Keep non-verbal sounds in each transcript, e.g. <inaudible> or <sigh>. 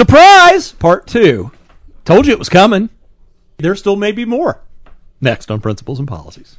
Surprise! Part two. Told you it was coming. There still may be more. Next on Principles and Policies.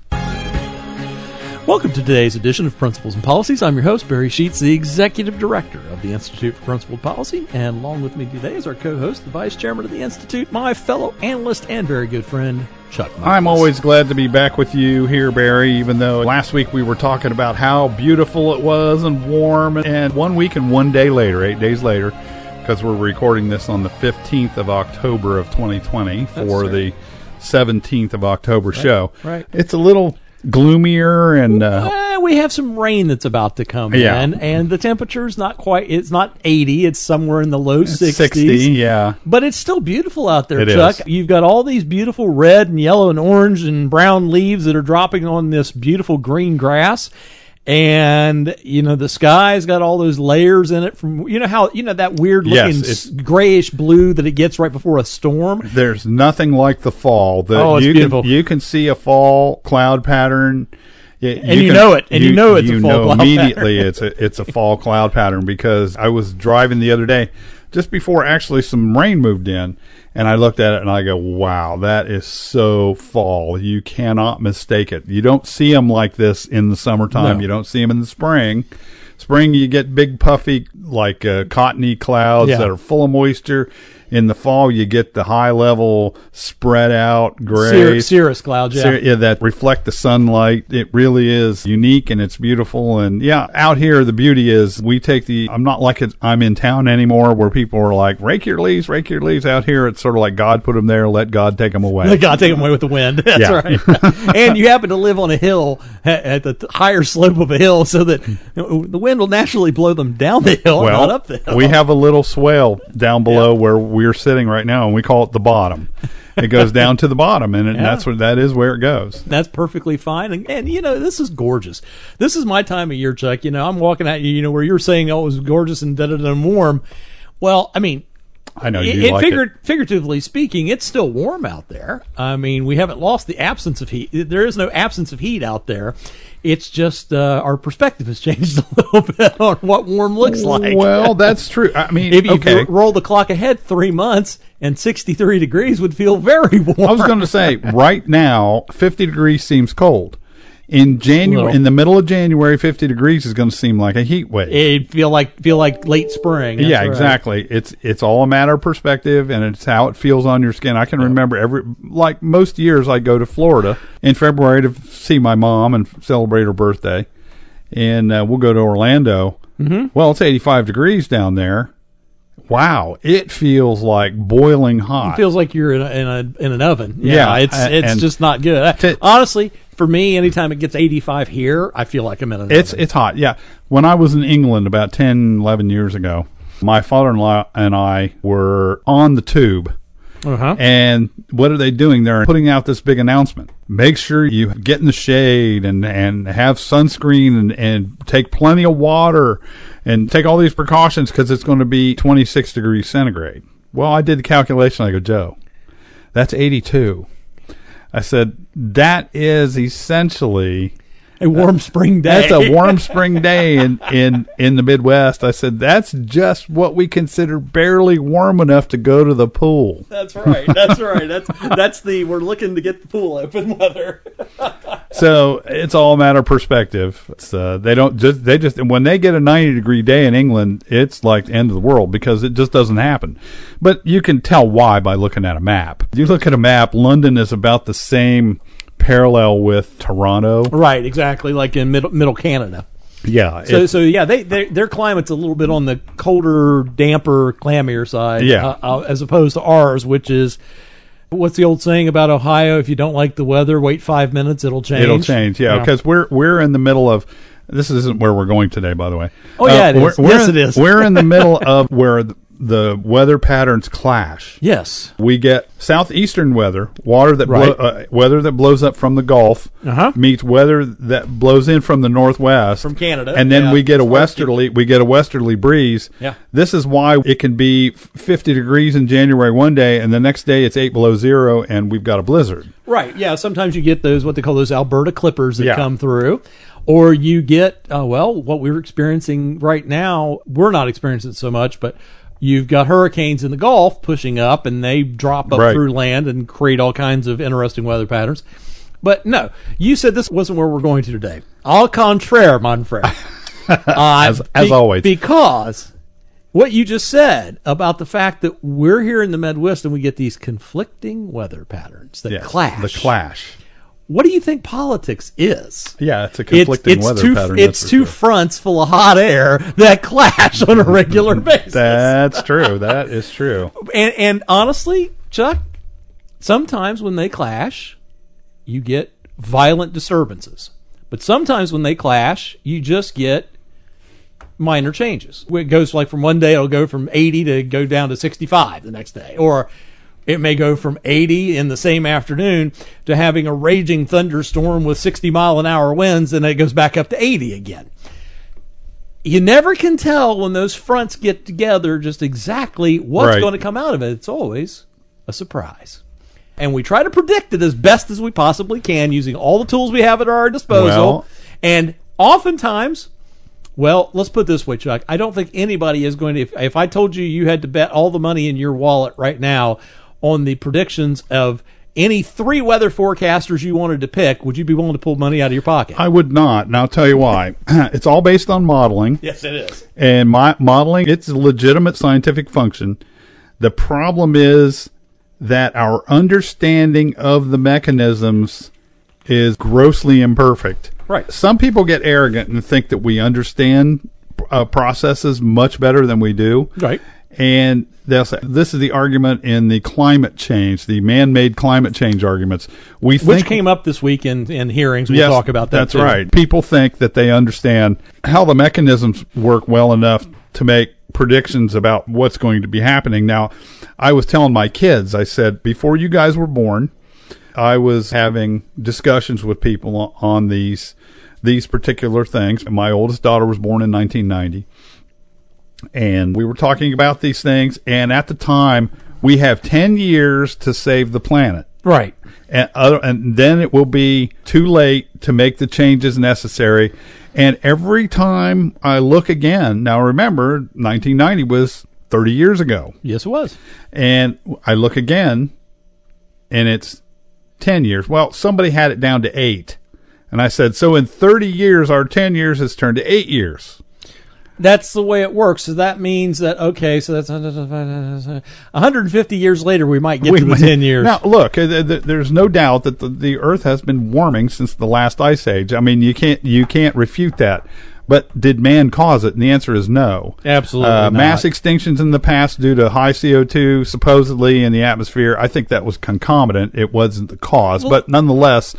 Welcome to today's edition of Principles and Policies. I'm your host, Barry Sheets, the Executive Director of the Institute for Principled Policy. And along with me today is our co host, the Vice Chairman of the Institute, my fellow analyst and very good friend, Chuck. Michaelis. I'm always glad to be back with you here, Barry, even though last week we were talking about how beautiful it was and warm. And one week and one day later, eight days later, because we're recording this on the 15th of October of 2020 for the 17th of October show. right. It's a little gloomier and uh, Eh, we have some rain that's about to come Yeah. in, and the temperature's not quite, it's not 80, it's somewhere in the low 60s. 60, yeah. But it's still beautiful out there, It Chuck. is. You've got all these beautiful red and yellow and orange and brown leaves that are dropping on this beautiful green grass. And, you know, the sky's got all those layers in it from, you know, how, you know, that weird Yes, looking it's- grayish blue that it gets right before a storm. There's nothing like the fall. The, Oh, it's you beautiful. Can, you can see a fall cloud pattern. Y- And you know it, and you know it's a you fall know cloud immediately it's a it's a fall cloud pattern because I was driving the other day just before actually some rain moved in, and I looked at it and I go, "Wow, that is so fall. You cannot mistake it. You don't see them like this in the summertime. No. You don't see them in the spring." Spring, you get big puffy, like uh, cottony clouds Yeah. that are full of moisture. In the fall, you get the high level, spread out gray, Cirrus, cirrus clouds, yeah. Yeah, that reflect the sunlight. It really is unique and it's beautiful. And yeah, out here the beauty is we take the. I'm not like it, I'm in town anymore where people are like rake your leaves, rake your leaves. Out here, it's sort of like God put them there, let God take them away. Let God take them away with the wind. <laughs> That's right. <laughs> and you happen to live on a hill at the higher slope of a hill, so that the wind will naturally blow them down the hill, well, not up the hill. we have a little swale down below where we're sitting right now, and we call it the bottom. It goes <laughs> down to the bottom, and, it, Yeah. that's what that is where it goes. That's perfectly fine. And, and, you know, this is gorgeous. This is my time of year, Chuck. You know, I'm walking at you, you know, where you're saying, oh, it was gorgeous and da da da and warm. Well, I mean, I know you it like figured, it. figuratively speaking, it's still warm out there. I mean, we haven't lost the absence of heat. There is no absence of heat out there. It's just uh, our perspective has <laughs> changed a little bit on what warm looks like. Well, <laughs> that's true. I mean, if you roll the clock ahead three months and 63 degrees would feel very warm. I was going to say, <laughs> right now, 50 degrees seems cold. In January, Little. in the middle of January, 50 degrees is going to seem like a heat wave. It'd feel like feel like late spring. That's yeah, right. exactly. It's it's all a matter of perspective, and it's how it feels on your skin. I can remember every like most years, I go to Florida in February to see my mom and celebrate her birthday, and uh, we'll go to Orlando. Mm-hmm. Well, it's 85 degrees down there. Wow, it feels like boiling hot. It feels like you're in a, in, a, in an oven. Yeah, it's a- it's just not good. To- Honestly, for me, anytime it gets 85 here, I feel like I'm in an It's oven. it's hot. Yeah. When I was in England about 10, 11 years ago, my father-in-law and I were on the tube. uh-huh. And what are they doing? They're putting out this big announcement. Make sure you get in the shade and, and have sunscreen and, and take plenty of water and take all these precautions because it's going to be 26 degrees centigrade. Well, I did the calculation. I go, Joe, that's 82. I said, that is essentially a warm spring day. that's a warm spring day in, in, in the Midwest. I said, that's just what we consider barely warm enough to go to the pool. That's right. That's right. That's that's the we're looking to get the pool open weather. So it's all a matter of perspective. It's, uh, they don't just, they just, when they get a 90 degree day in England, it's like the end of the world because it just doesn't happen. But you can tell why by looking at a map. You look at a map, London is about the same parallel with Toronto. right. Exactly. Like in middle middle Canada. Yeah. So, so yeah, they, their climate's a little bit on the colder, damper, clammier side, Yeah. uh, uh, as opposed to ours, which is what's the old saying about Ohio? If you don't like the weather, wait five minutes, it'll change. It'll change, yeah, because we're we're in the middle of. This isn't where we're going today, by the way. Oh, yeah, it we're, is. We're Yes, in, it is. We're in the middle of where the, the weather patterns clash. yes, We get southeastern weather, water that blow, Right. uh, weather that blows up from the Gulf Uh-huh. meets weather that blows in from the northwest From Canada, and then yeah. we get a westerly we get a westerly breeze. Yeah. This is why it can be 50 degrees in January one day and the next day it's 8 below 0 and we've got a blizzard. right. Yeah, sometimes you get those what they call those Alberta clippers that Yeah. come through, or you get uh, well what we're experiencing right now. We're not experiencing it so much, but You've got hurricanes in the Gulf pushing up, and they drop up Right. through land and create all kinds of interesting weather patterns. But no, you said this wasn't where we're going to today. Au contraire, mon frère. Uh, <laughs> As- as always. Because what you just said about the fact that we're here in the Midwest and we get these conflicting weather patterns that Yes, clash. The clash. What do you think politics is? Yeah, it's a conflicting it's weather two pattern. it's two sure. fronts full of hot air that <laughs> clash on a regular <laughs> basis. That's true. That is true. and and honestly, Chuck, sometimes when they clash, you get violent disturbances. But sometimes when they clash, you just get minor changes. It goes like from one day it'll go from 80 to go down to 65 the next day, or it may go from 80 in the same afternoon to having a raging thunderstorm with 60 mile an hour winds, and it goes back up to 80 again. You never can tell when those fronts get together just exactly what's Right. going to come out of it. It's always a surprise. And we try to predict it as best as we possibly can using all the tools we have at our disposal. Well- and oftentimes, well, let's put it this way, Chuck. I don't think anybody is going to. If, if I told you you had to bet all the money in your wallet right now on the predictions of any three weather forecasters you wanted to pick, would you be willing to pull money out of your pocket? I would not, and I'll tell you why. <laughs> it's all based on modeling. yes, it is. And my modeling, it's a legitimate scientific function. The problem is that our understanding of the mechanisms is grossly imperfect. Right. Some people get arrogant and think that we understand uh, processes much better than we do. Right. And they'll say, this is the argument in the climate change, the man-made climate change arguments. We Which think came up this week in, in hearings. We'll Yes, talk about that. That's too. right. People think that they understand how the mechanisms work well enough to make predictions about what's going to be happening. Now, I was telling my kids, I said, before you guys were born, I was having discussions with people on- on these these particular things. My oldest daughter was born in 1990 and we were talking about these things and at the time we have 10 years to save the planet Right. and other, and then it will be too late to make the changes necessary. And every time I look again, now remember, 1990 was 30 years ago, Yes, it was. and I look again, and it's 10 years. Well, somebody had it down to eight, and I said, so in 30 years, our 10 years has turned to eight years. That's the way it works. So that means that okay, so that's 150 years later we might get to the might- 10 years. Now, look, uh, th- th- there's no doubt that the, the Earth has been warming since the last ice age. I mean, you can't you can't refute that. But did man cause it? And the answer is no. Absolutely Uh, not. mass extinctions in the past due to high CO2 supposedly in the atmosphere. I think that was concomitant. It wasn't the cause, but nonetheless,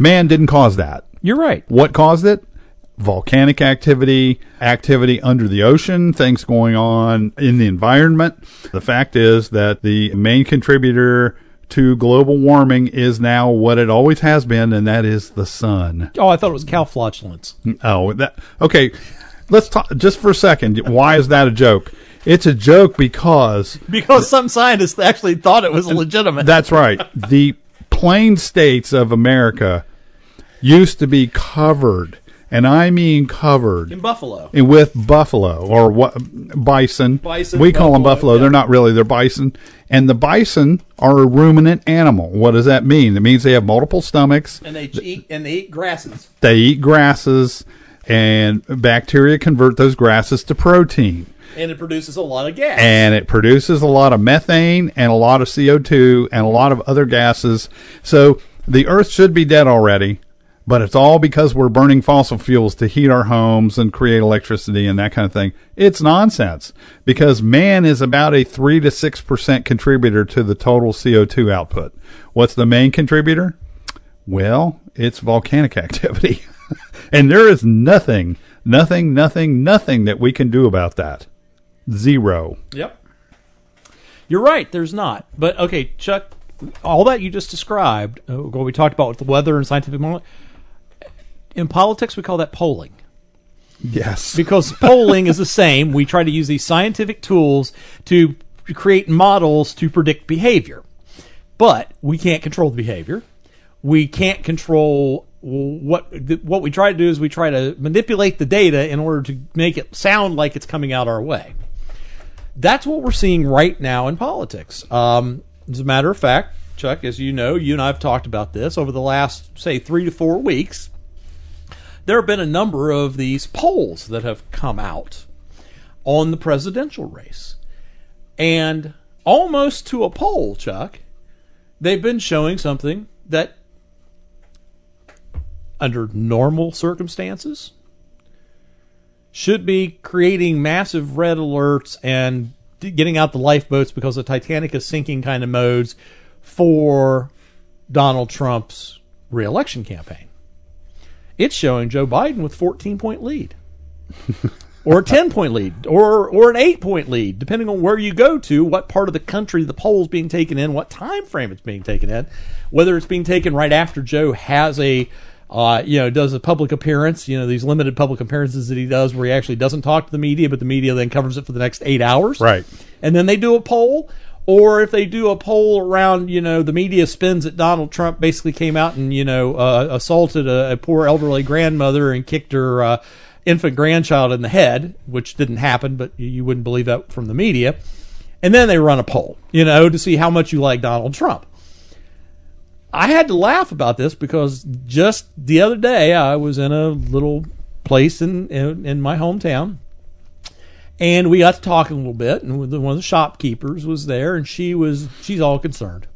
man didn't cause that. You're right. What caused it? Volcanic activity, activity under the ocean, things going on in the environment. The fact is that the main contributor to global warming is now what it always has been, and that is the sun. Oh, I thought it was cow flatulence. Oh, that okay. Let's talk just for a second. Why is that a joke? It's a joke because Because some scientists actually thought it was legitimate. That's right. The plain states of America used to be covered, and I mean covered, in Buffalo. with buffalo or what bison. Bison, we call them buffalo, buffalo. yeah. They're not really. They're bison, and the bison are a ruminant animal. What does that mean? It means they have multiple stomachs. And they eat and they eat grasses. They eat grasses, and bacteria convert those grasses to protein And it produces a lot of gas. and it produces a lot of methane and a lot of CO2 and a lot of other gases. So the earth should be dead already, but it's all because we're burning fossil fuels to heat our homes and create electricity and that kind of thing. It's nonsense because man is about a 3 to 6% contributor to the total CO2 output. What's the main contributor? Well, it's volcanic <laughs> activity. and there is nothing, nothing, nothing, nothing that we can do about that. Zero. Yep. You're right. There's not. But okay, Chuck, all that you just described, uh, what we talked about with the weather and scientific model, in politics we call that polling. Yes. because <laughs> polling is the same. We try to use these scientific tools to create models to predict behavior, but we can't control the behavior. We can't control what what we try to do is we try to manipulate the data in order to make it sound like it's coming out our way. that's what we're seeing right now in politics. Um, as a matter of fact, Chuck, as you know, you and I have talked about this over the last, say, three to four weeks. There have been a number of these polls that have come out on the presidential race. And almost to a poll, Chuck, they've been showing something that, under normal circumstances, should be creating massive red alerts and getting out the lifeboats because the Titanic is sinking kind of modes for Donald Trump's reelection campaign. It's showing Joe Biden with 14 point lead. <laughs> or a 10 point lead or or an 8 point lead depending on where you go to what part of the country the poll's being taken in what time frame it's being taken in whether it's being taken right after Joe has a uh, you know, does a public appearance, you know, these limited public appearances that he does where he actually doesn't talk to the media, but the media then covers it for the next eight hours. Right. And then they do a poll. Or if they do a poll around, you know, the media spins that Donald Trump basically came out and, you know, uh, assaulted a, a, poor elderly grandmother and kicked her uh, infant grandchild in the head, which didn't happen, but you wouldn't believe that from the media. And then they run a poll, you know, to see how much you like Donald Trump. I had to laugh about this because just the other day I was in a little place in in, in my hometown, and we got to talking a little bit. And one of the shopkeepers was there, and she was she's all concerned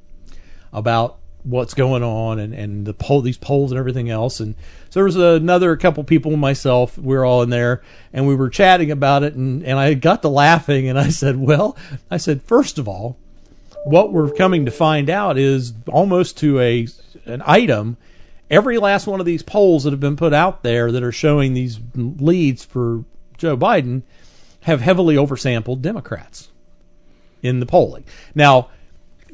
about what's going on and and the poll these polls and everything else. And so there was another couple people myself. We were all in there, and we were chatting about it. And and I got to laughing, and I said, well, I said first of all what we're coming to find out is almost to a an item every last one of these polls that have been put out there that are showing these leads for Joe Biden have heavily oversampled Democrats in the polling. Now,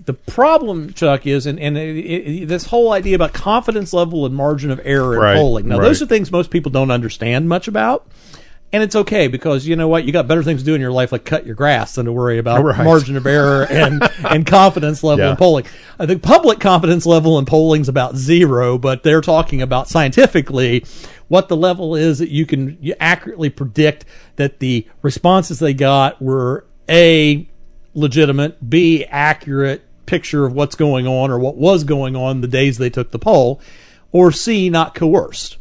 the problem, Chuck, is, and, and it, it, this whole idea about confidence level and margin of error in right, polling. Now, right. those are things most people don't understand much about and it's okay because you know what you got better things to do in your life like cut your grass than to worry about <laughs> right. margin of error and <laughs> and confidence level Yeah. in polling. I think public confidence level in polling is about zero, but they're talking about scientifically what the level is that you can you accurately predict that the responses they got were a legitimate, b accurate picture of what's going on or what was going on the days they took the poll, or c not coerced.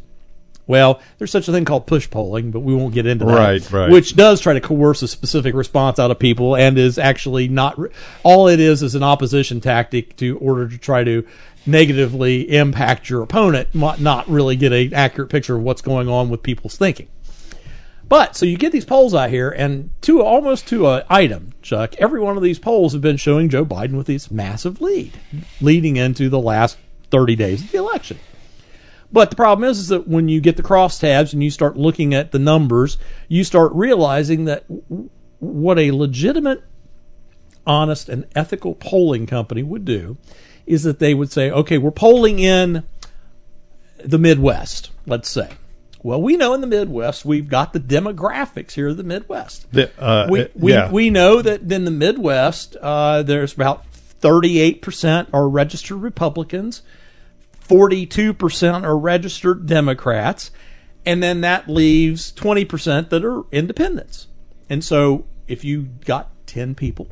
Well, there's such a thing called push polling, but we won't get into that. Right, right. Which does try to coerce a specific response out of people and is actually not re- all it is is an opposition tactic to order to try to negatively impact your opponent, not not really get an accurate picture of what's going on with people's thinking. But so you get these polls out here, and to almost to an item, Chuck, every one of these polls have been showing Joe Biden with this massive lead, leading into the last 30 days of the election. But the problem is, is that when you get the crosstabs and you start looking at the numbers, you start realizing that what a legitimate, honest, and ethical polling company would do is that they would say, okay, we're polling in the Midwest, let's say. Well, we know in the Midwest we've got the demographics here of the Midwest. The, uh, we, we, yeah. we know that in the Midwest, uh, there's about 38% are registered Republicans, 42% are registered Democrats, and then that leaves 20% that are independents. And so if you got 10 people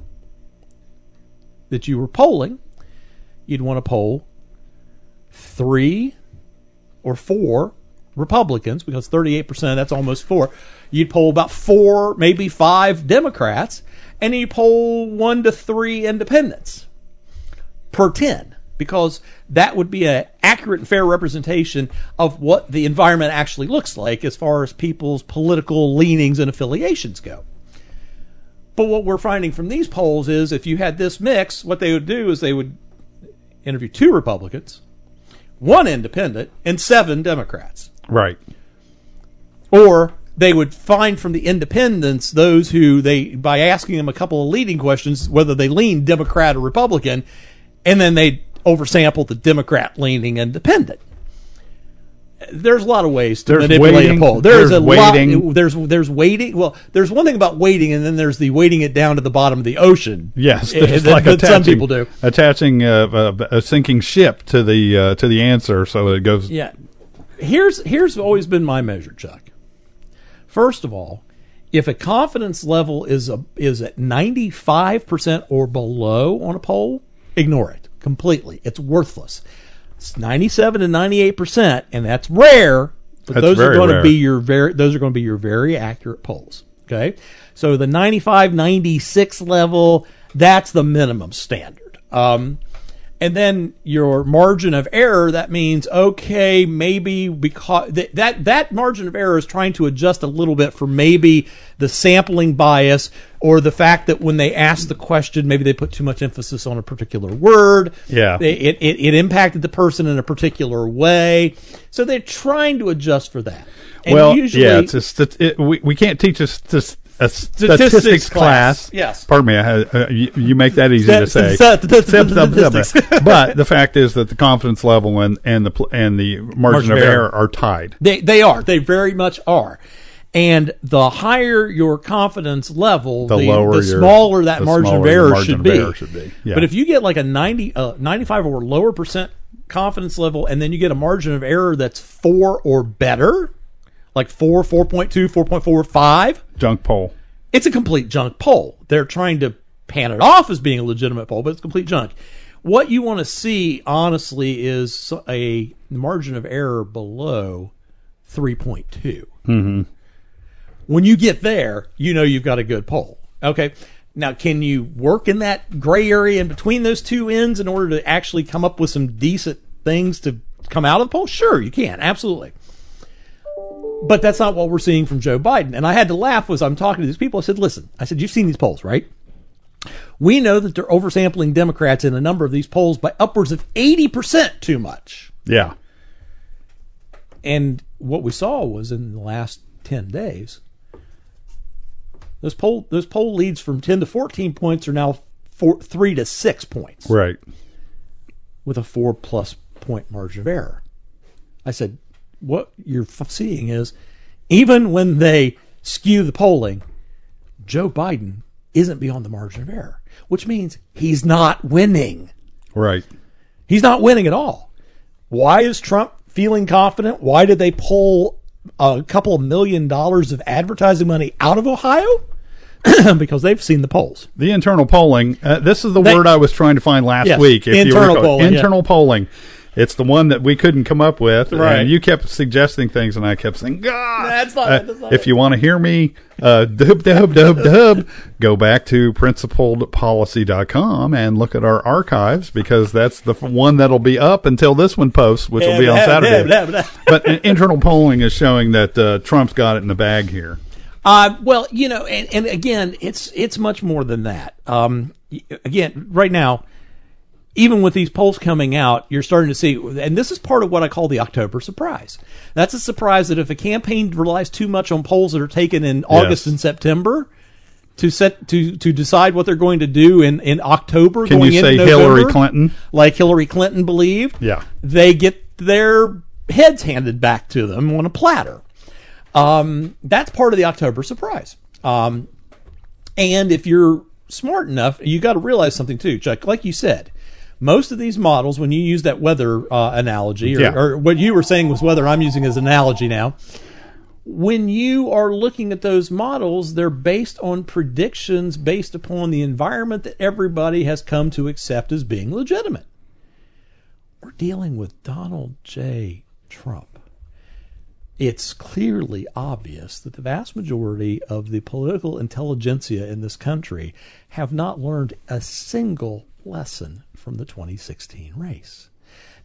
that you were polling, you'd want to poll three or four Republicans because 38%, that's almost four. You'd poll about four, maybe five Democrats, and you poll one to three independents per 10 because that would be an accurate and fair representation of what the environment actually looks like as far as people's political leanings and affiliations go. But what we're finding from these polls is if you had this mix, what they would do is they would interview two Republicans, one independent, and seven Democrats. right. Or they would find from the independents those who they, by asking them a couple of leading questions, whether they lean Democrat or Republican, and then they oversample the Democrat leaning independent. There's a lot of ways to There's manipulate weighting, a poll. There's, there's a weighting. lot. There's there's weighting. Well, there's one thing about weighting, and then there's the weighting it down to the bottom of the ocean. Yes, eh, just that, like that some people do. attaching a, a, a sinking ship to the uh, to the answer, so it goes. Yeah. Here's here's always been my measure, Chuck. First of all, if a confidence level is a, is at 95% or below on a poll, ignore it completely. It's worthless. It's 97 to 98%, and that's rare, but That's those are going to be your very those are going to be your very accurate polls. Okay? So the 95 96 level, that's the minimum standard. Um and then your margin of error that means okay maybe because th- that that margin of error is trying to adjust a little bit for maybe the sampling bias or the fact that when they asked the question maybe they put too much emphasis on a particular word. Yeah. It, it, it impacted the person in a particular way. So they're trying to adjust for that. And well, usually yeah, it's it, we we can't teach a, a Statistics statistics, class. class. Yes. Pardon me. I uh, you, you make that easy to say. <laughs> Stat- stat- statistics. <laughs> but the fact is that the confidence level and and the and the margin, Margin of of error. error are tied. They they are. They very much are. And the higher your confidence level, The the, lower the your- smaller that the margin of smaller your error margin should of be. error should be. Yeah. But if you get like a 90, uh, 95 or lower percent confidence level, and then you get a margin of error that's four or better, like four, 4.2, 4.4, 5, Junk poll. it's a complete junk poll. They're trying to pan it off as being a legitimate poll, but it's complete junk. What you want to see, honestly, is a margin of error below 3.2. Mm-hmm. When you get there, you know you've got a good poll. Okay. Now, can you work in that gray area in between those two ends in order to actually come up with some decent things to come out of the poll? Sure, you can. Absolutely. But that's not what we're seeing from Joe Biden. And I had to laugh as I'm talking to these people. I said, listen, I said, you've seen these polls, right? We know that they're oversampling Democrats in a number of these polls by upwards of 80% too much. Yeah. And what we saw was in the last 10 days, those poll, those poll leads from 10 to 14 points are now four, three to six points Right. with a four plus point margin of error. I said, what you're f- seeing is even when they skew the polling, Joe Biden isn't beyond the margin of error, which means he's not winning. Right. He's not winning at all. Why is Trump feeling confident? Why did they pull a couple of million dollars of advertising money out of Ohio? <clears throat> because they've seen the polls. The internal polling. Uh, this is the They- word I was trying to find last Yes, week. If internal you recall. polling, yeah. Internal polling. It's the one that we couldn't come up with. Right. And you kept suggesting things, and I kept saying, God. That's not- Uh, that's not if it. you want to hear me, uh, dub, dub, dub, dub, go back to principledpolicy.com and look at our archives because that's the one that'll be up until this one posts, which will be on Saturday. but uh, internal polling is showing that uh, Trump's got it in the bag here. Uh, well, you know, and, and again, it's it's much more than that. Um, again, right now, even with these polls coming out, you're starting to see, and this is part of what I call the October surprise. That's a surprise that if a campaign relies too much on polls that are taken in August and September to set to to decide what they're going to do in in October, Can going you say Hillary Clinton? like Hillary Clinton believed, Yeah. they get their heads handed back to them on a platter. Um, that's part of the October surprise. Um, and if you're smart enough, you got to realize something too, Chuck. Like you said, most of these models, when you use that weather uh, analogy, or, Yeah. or what you were saying was weather, I'm using as analogy now. When you are looking at those models, they're based on predictions based upon the environment that everybody has come to accept as being legitimate. We're dealing with Donald J. Trump it's clearly obvious that the vast majority of the political intelligentsia in this country have not learned a single lesson from the 2016 race.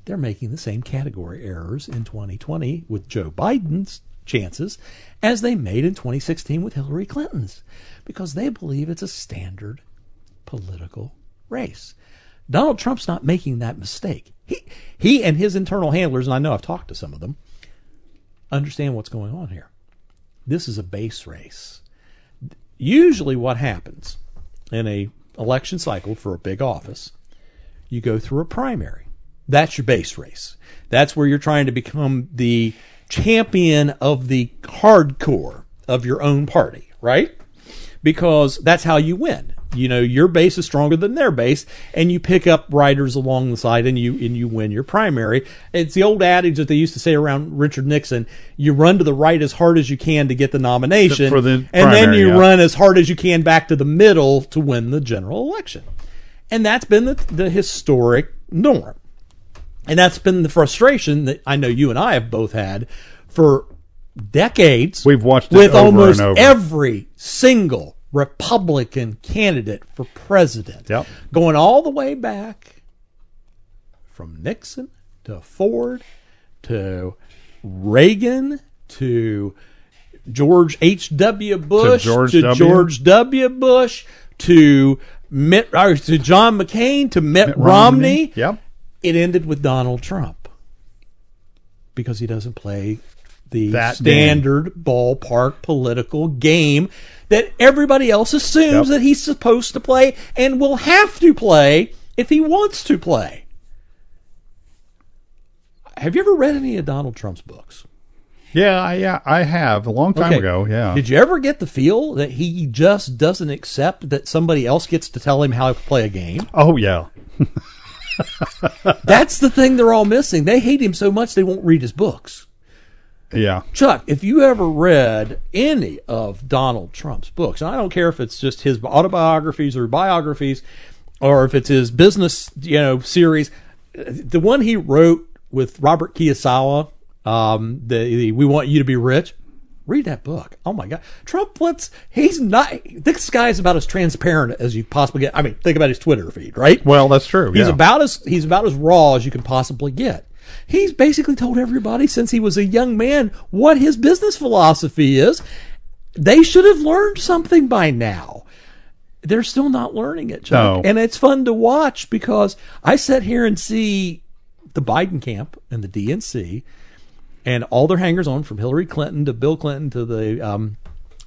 They're making the same category errors in 2020 with Joe Biden's chances as they made in 2016 with Hillary Clinton's because they believe it's a standard political race. Donald Trump's not making that mistake. He he and his internal handlers, and I know I've talked to some of them, understand what's going on here. This is a base race. Usually what happens in a election cycle for a big office, you go through a primary. That's your base race. That's where you're trying to become the champion of the hardcore of your own party, right? Because that's how you win. You know your base is stronger than their base, and you pick up riders along the side, and you and you win your primary. It's the old adage that they used to say around Richard Nixon: you run to the right as hard as you can to get the nomination, the and then you yeah. run as hard as you can back to the middle to win the general election. And that's been the, the historic norm. And that's been the frustration that I know you and I have both had for decades. We've watched it with over almost and over. every single Republican candidate for president. Yep. Going all the way back from Nixon to Ford to Reagan to George H.W. Bush George to W. George W. Bush to Mitt or to John McCain to Mitt, Mitt Romney. Romney. Yep. It ended with Donald Trump because he doesn't play the That standard ballpark political game that everybody else assumes Yep. that he's supposed to play and will have to play if he wants to play. Have you ever read any of Donald Trump's books? Yeah, I- yeah, I have a long time Okay. ago. Yeah. Did you ever get the feel that he just doesn't accept that somebody else gets to tell him how to play a game? oh yeah. <laughs> That's the thing they're all missing. They hate him so much they won't read his books. Yeah. Chuck, if you ever read any of Donald Trump's books, and I don't care if it's just his autobiographies or biographies, or if it's his business, you know, series, the one he wrote with Robert Kiyosaki, um, the, the "We Want You to Be Rich," read that book. Oh my God, Trump lets he's not. This guy's about as transparent as you possibly get. I mean, think about his Twitter feed, right? Well, that's true. He's yeah. about as he's about as raw as you can possibly get. He's basically told everybody since he was a young man what his business philosophy is. They should have learned something by now. They're still not learning it, Chuck. No. And it's fun to watch because I sit here and see the Biden camp and the DNC and all their hangers on from Hillary Clinton to Bill Clinton to the um,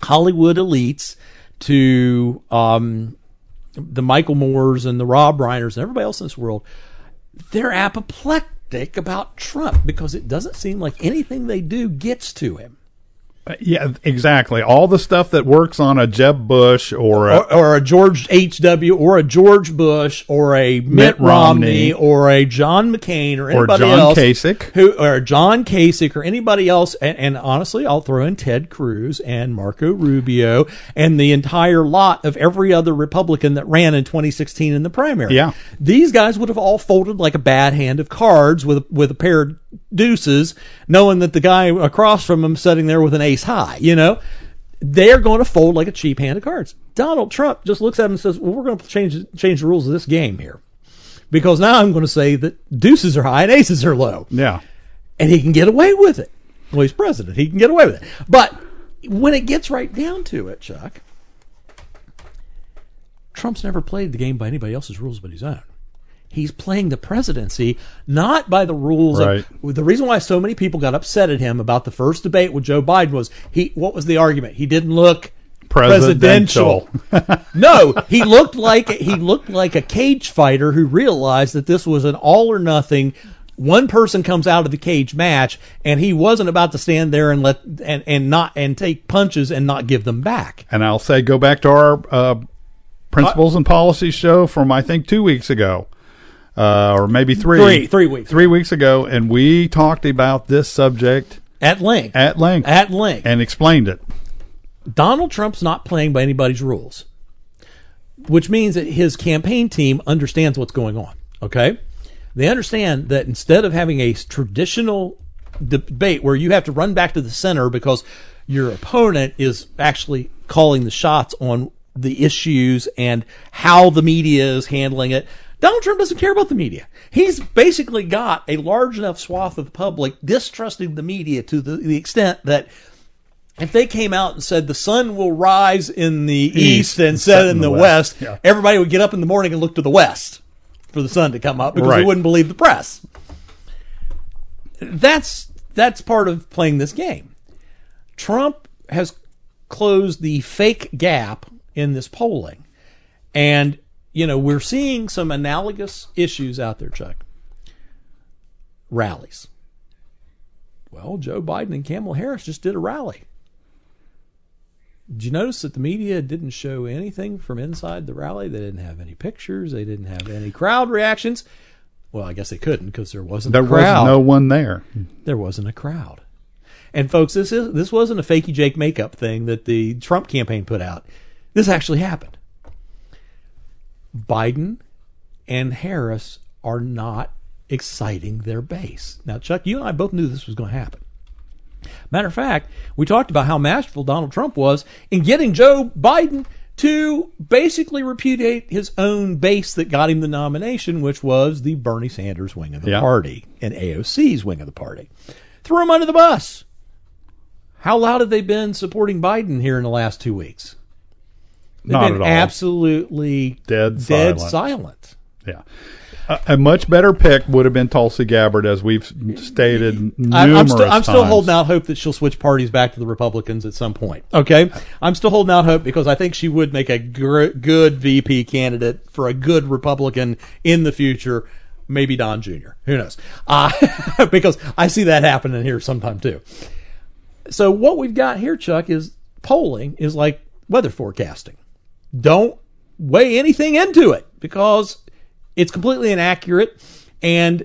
Hollywood elites to um, the Michael Moores and the Rob Reiners and everybody else in this world, they're apoplectic about Trump because it doesn't seem like anything they do gets to him. Uh, yeah, exactly. All the stuff that works on a Jeb Bush or a, Or, or a George H.W. or a George Bush or a Mitt, Mitt Romney, Romney. or a John McCain or anybody John else. Kasich. Who, or John Kasich or anybody else. And, and honestly, I'll throw in Ted Cruz and Marco Rubio and the entire lot of every other Republican that ran in 2016 in the primary. Yeah. These guys would have all folded like a bad hand of cards with, with a pair of deuces, knowing that the guy across from them sitting there with an ace high, you know? They're going to fold like a cheap hand of cards. Donald Trump just looks at him and says, "Well, we're going to change change the rules of this game here, because now I'm going to say that deuces are high and aces are low, yeah. and he can get away with it. Well, he's president; he can get away with it. But when it gets right down to it, Chuck, Trump's never played the game by anybody else's rules but his own. He's playing the presidency not by the rules Right. of the reason why so many people got upset at him about the first debate with Joe Biden was he what was the argument? He didn't look Presidential. no, he looked like he looked like a cage fighter who realized that this was an all or nothing. One person comes out of the cage match, and he wasn't about to stand there and let and, and not and take punches and not give them back. And I'll say, go back to our uh, principles and policies show from I think two weeks ago, uh, or maybe three, Three- three weeks three weeks ago, and we talked about this subject At length, at length at length, and explained it. Donald Trump's not playing by anybody's rules, which means that his campaign team understands what's going on. Okay? They understand that instead of having a traditional debate where you have to run back to the center because your opponent is actually calling the shots on the issues and how the media is handling it. Donald Trump doesn't care about the media. He's basically got a large enough swath of the public distrusting the media to the, the extent that if they came out and said the sun will rise in the east, and set in the, west, Yeah. everybody would get up in the morning and look to the west for the sun to come up because they wouldn't believe the press. That's that's part of playing this game. Trump has closed the fake gap in this polling. And, you know, we're seeing some analogous issues out there, Chuck. Rallies. Well, Joe Biden and Kamala Harris just did a rally. Did you notice that the media didn't show anything from inside the rally? They didn't have any pictures. They didn't have any crowd reactions. Well, I guess they couldn't because there wasn't There a crowd. was no one there. there wasn't a crowd. And folks, this is this wasn't a fakey Jake makeup thing that the Trump campaign put out. This actually happened. Biden and Harris are not exciting their base. Now, Chuck, you and I both knew this was going to happen. Matter of fact, we talked about how masterful Donald Trump was in getting Joe Biden to basically repudiate his own base that got him the nomination, which was the Bernie Sanders wing of the Yeah. party and AOC's wing of the party. Threw him under the bus. How loud have they been supporting Biden here in the last two weeks? They've Not been at all. absolutely Dead dead silent. silent. Yeah. A, a much better pick would have been Tulsi Gabbard, as we've stated numerous I- I'm, still, I'm still holding out hope that she'll switch parties back to the Republicans at some point. Okay, I'm still holding out hope because I think she would make a gr- good VP candidate for a good Republican in the future. Maybe Don Jr. Who knows? Uh, <laughs> because I see that happening here sometime too. So what we've got here, Chuck, is polling is like weather forecasting. Don't weigh anything into it because it's completely inaccurate. And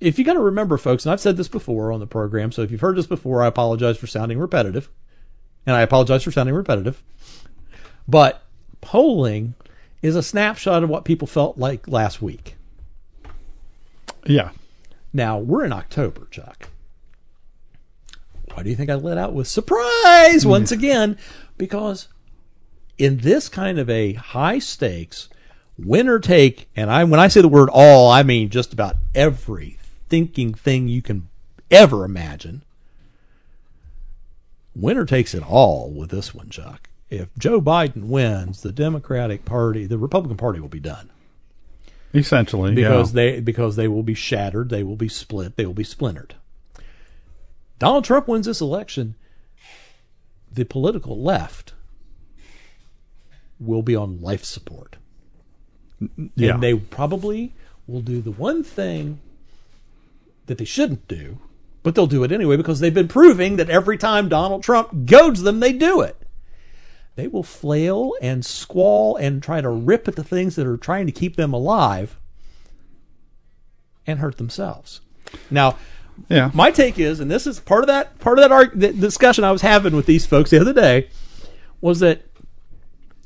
if you got to remember, folks, and I've said this before on the program, so if you've heard this before, I apologize for sounding repetitive. And I apologize for sounding repetitive. But polling is a snapshot of what people felt like last week. Yeah. Now, we're in October, Chuck. Why do you think I let out with surprise mm. once again? Because in this kind of a high stakes, winner take, and I when I say the word all, I mean just about every thinking thing you can ever imagine. Winner takes it all with this one, Chuck. If Joe Biden wins, the Democratic Party, the Republican Party will be done Essentially, because yeah. they because they will be shattered, they will be split, they will be splintered. Donald Trump wins this election, the political left will be on life support. yeah. And they probably will do the one thing that they shouldn't do, but they'll do it anyway because they've been proving that every time Donald Trump goads them, they do it. They will flail and squall and try to rip at the things that are trying to keep them alive and hurt themselves. Now, yeah. my take is, and this is part of that part of that, arg- that discussion I was having with these folks the other day, was that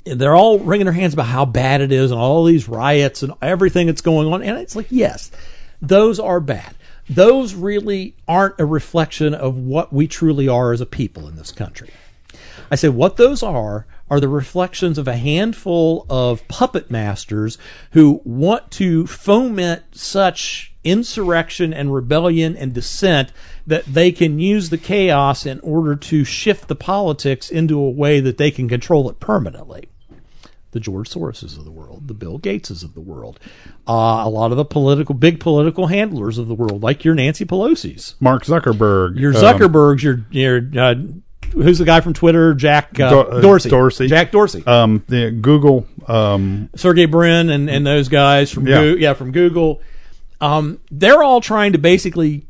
they're all wringing their hands about how bad it is and all these riots and everything that's going on. And it's like, yes, those are bad. Those really aren't a reflection of what we truly are as a people in this country. I said, what those are are the reflections of a handful of puppet masters who want to foment such insurrection and rebellion and dissent that they can use the chaos in order to shift the politics into a way that they can control it permanently the George Soroses of the world, the Bill Gateses of the world, uh, a lot of the political, big political handlers of the world, like your Nancy Pelosi's, Mark Zuckerberg. your um, Zuckerbergs, your your uh, who's the guy from Twitter, Jack uh, uh, Dorsey, Dorsey. Jack Dorsey, um, the Google. Um, Sergey Brin, and and those guys from Yeah. Goo- yeah from Google, um, they're all trying to basically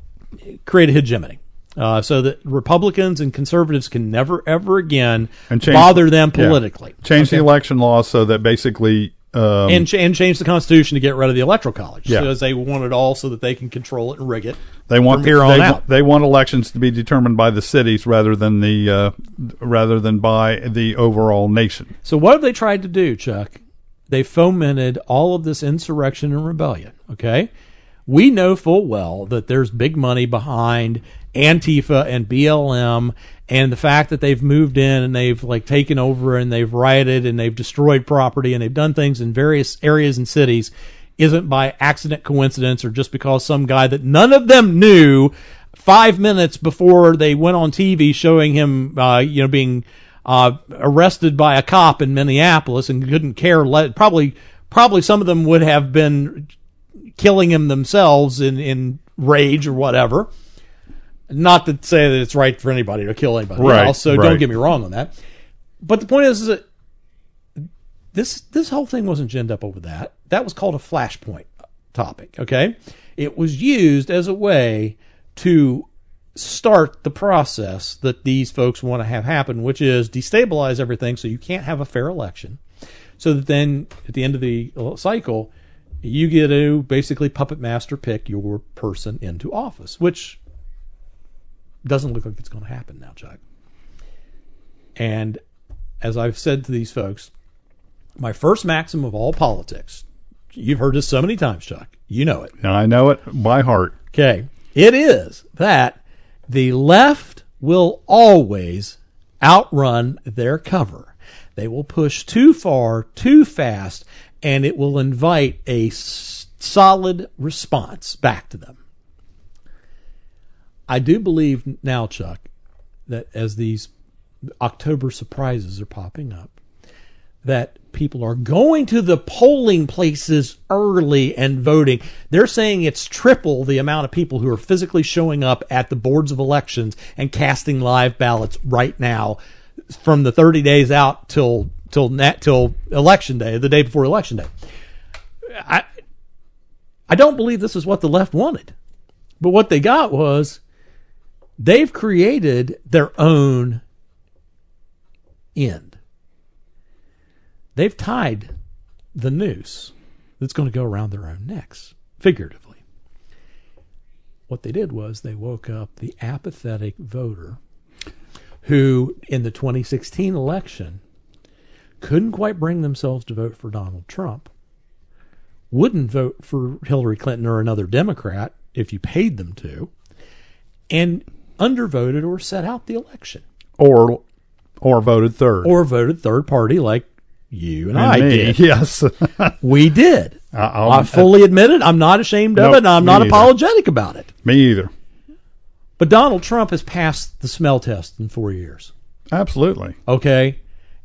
create a hegemony. Uh, so that Republicans and conservatives can never ever again change- bother them yeah. politically. change the election law so that basically. Um, and, ch- and change the Constitution to get rid of the Electoral College. Yeah. Because they want it all so that they can control it and rig it. They want from here on they, out. They want elections to be determined by the cities rather than the uh, rather than by the overall nation. So what have they tried to do, Chuck? They fomented all of this insurrection and rebellion. Okay, we know full well that there's big money behind Antifa and BLM, and the fact that they've moved in and they've like taken over and they've rioted and they've destroyed property and they've done things in various areas and cities isn't by accident, coincidence, or just because some guy that none of them knew five minutes before they went on TV showing him, uh, you know, being uh, arrested by a cop in Minneapolis and couldn't care. Le- probably, probably some of them would have been killing him themselves in in rage or whatever. Not to say that it's right for anybody to kill anybody Right, else. So right. don't get me wrong on that. But the point is, is that this this whole thing wasn't ginned up over that. That was called a flashpoint topic. Okay, it was used as a way to start the process that these folks want to have happen, which is destabilize everything so you can't have a fair election. So that then at the end of the cycle, you get to basically puppet master pick your person into office, which doesn't look like it's going to happen now, Chuck. And as I've said to these folks, my first maxim of all politics, you've heard this so many times, Chuck. You know it. I know it by heart. Okay. It is that the left will always outrun their cover. They will push too far, too fast, and it will invite a solid response back to them. I do believe now, Chuck, that as these October surprises are popping up, that people are going to the polling places early and voting. They're saying it's triple the amount of people who are physically showing up at the boards of elections and casting live ballots right now from the 30 days out till till till election day, the day before election day. I I don't believe this is what the left wanted. But what they got was they've created their own end. They've tied the noose that's going to go around their own necks, figuratively. What they did was they woke up the apathetic voter who, in the 2016 election, couldn't quite bring themselves to vote for Donald Trump, wouldn't vote for Hillary Clinton or another Democrat if you paid them to, and undervoted or set out the election. Or or voted third. Or voted third party like you and, And I me, did. Yes. <laughs> We did. I'll- I fully admit it. I'm not ashamed of it, and I'm not neither. apologetic about it. me either. But Donald Trump has passed the smell test in four years. Absolutely. Okay.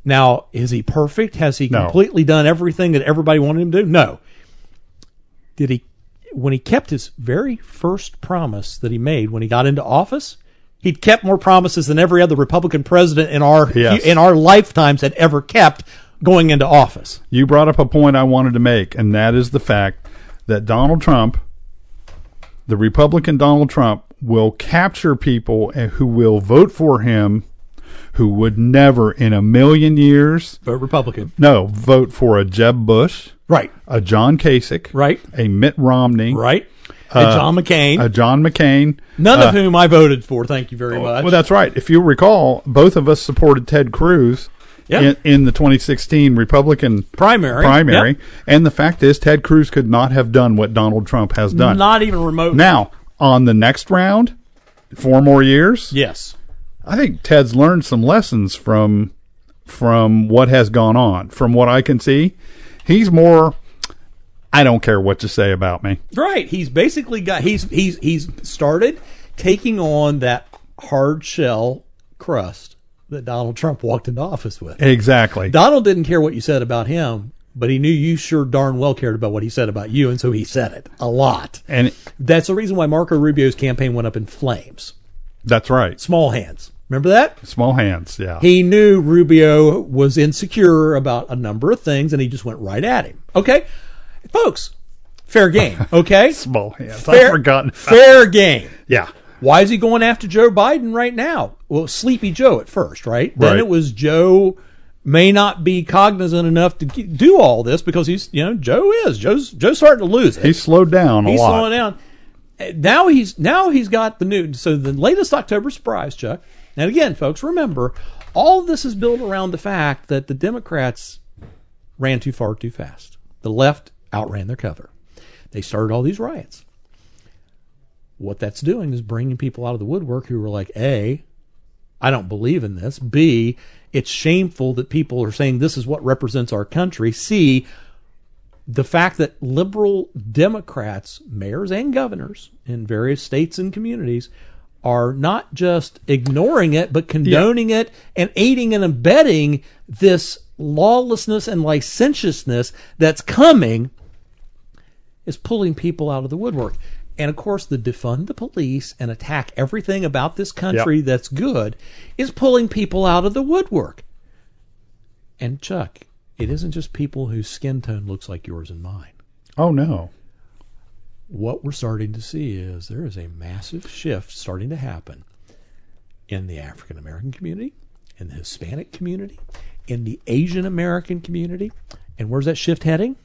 Now, is he perfect? Has he No. completely done everything that everybody wanted him to do? No. Did he, when he kept his very first promise that he made when he got into office, he'd kept more promises than every other Republican president in our Yes. in our lifetimes had ever kept going into office. You brought up a point I wanted to make, and that is the fact that Donald Trump, the Republican Donald Trump, will capture people eh, who will vote for him who would never in a million years, Vote Republican. no, vote for a Jeb Bush, Right. a John Kasich, Right. a Mitt Romney, Right. and John McCain. a John McCain. None uh, of whom I voted for. Thank you very much. Well, that's right. If you recall, both of us supported Ted Cruz Yeah. in, in the 2016 Republican primary. primary. Yep. And the fact is, Ted Cruz could not have done what Donald Trump has done. Not even remote. now, on the next round, four more years, yes. I think Ted's learned some lessons from from what has gone on. From what I can see, he's more. I don't care what you say about me. Right. He's basically got he's he's he's started taking on that hard shell crust that Donald Trump walked into office with. Exactly. Donald didn't care what you said about him, but he knew you sure darn well cared about what he said about you, and so he said it a lot. And That's the reason why Marco Rubio's campaign went up in flames. that's right. Small hands. Remember that? Small hands. Yeah. He knew Rubio was insecure about a number of things, and he just went right at him. Okay, folks, fair game. <laughs> Okay, Small hands. fair, I've forgotten. Fair <laughs> game. Yeah. Why is he going after Joe Biden right now? Well, Sleepy Joe at first, right? Then Right. it was Joe may not be cognizant enough to do all this because he's, you know, Joe is. Joe's Joe's starting to lose it. He's slowed down a He's lot. slowing down. Uh, Now he's now he's got the new. So the latest October surprise, Chuck. And again, folks, remember all of this is built around the fact that the Democrats ran too far too fast. The left outran their cover. They started all these riots. What that's doing is bringing people out of the woodwork who were like, A, I don't believe in this. B, it's shameful that people are saying this is what represents our country. C, the fact that liberal Democrats, mayors and governors in various states and communities, are not just ignoring it, but condoning it and aiding and abetting this lawlessness and licentiousness that's coming is pulling people out of the woodwork. And of course, the defund the police and attack everything about this country that's good is pulling people out of the woodwork. And Chuck, it isn't just people whose skin tone looks like yours and mine. Oh no. What we're starting to see is there is a massive shift starting to happen in the African American community, in the Hispanic community, in the Asian American community. And where's that shift heading?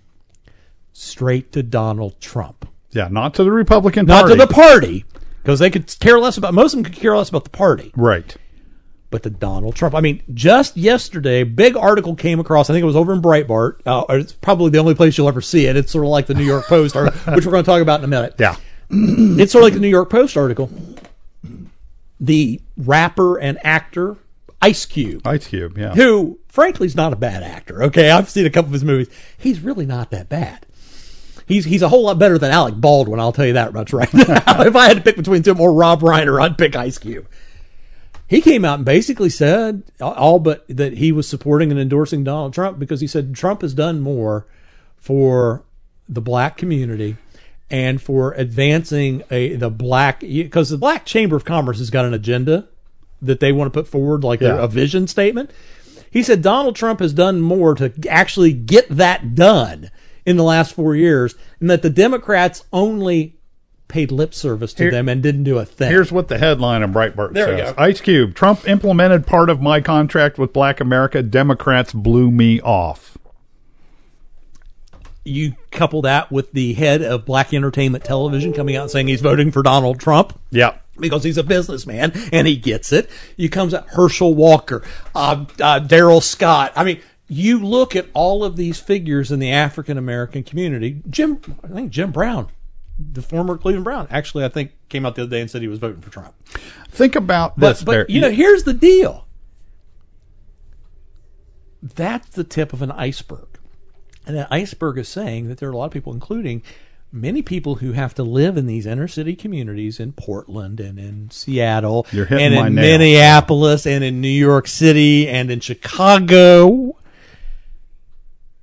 Straight to Donald Trump. Yeah, not to the Republican Not Party. to the party, because they could care less about, most of them could care less about the party, right. But to Donald Trump. I mean, just yesterday, big article came across, I think it was over in Breitbart. Uh, it's probably the only place you'll ever see it. It's sort of like the New York Post, or, <laughs> which we're going to talk about in a minute. Yeah. <clears throat> It's sort of like the New York Post article. The rapper and actor Ice Cube, Ice Cube. Yeah. who frankly is not a bad actor. Okay, I've seen a couple of his movies. He's really not that bad. He's he's a whole lot better than Alec Baldwin. I'll tell you that much right <laughs> now. if I had to pick between two or Rob Reiner, I'd pick Ice Cube. He came out and basically said all but that he was supporting and endorsing Donald Trump because he said Trump has done more for the black community and for advancing a the black because the Black Chamber of Commerce has got an agenda that they want to put forward, like Yeah. a vision statement. He said Donald Trump has done more to actually get that done in the last four years, and that the Democrats only paid lip service to Here- them and didn't do a thing. Here's what the headline of Breitbart There says. Ice Cube, Trump implemented part of my contract with Black America. Democrats blew me off. you couple that with the head of Black Entertainment Television coming out saying he's voting for Donald Trump. Yep. because he's a businessman and he gets it. You comes out Herschel Walker, uh, uh, Darrell Scott. I mean, you look at all of these figures in the African American community. Jim, I think Jim Brown, the former Cleveland Brown, actually, I think came out the other day and said he was voting for Trump. Think about But, this. but Barry. you know, here's the deal. That's the tip of an iceberg. And that iceberg is saying that there are a lot of people, including many people who have to live in these inner city communities in Portland and in Seattle and in nail. Minneapolis and in New York City and in Chicago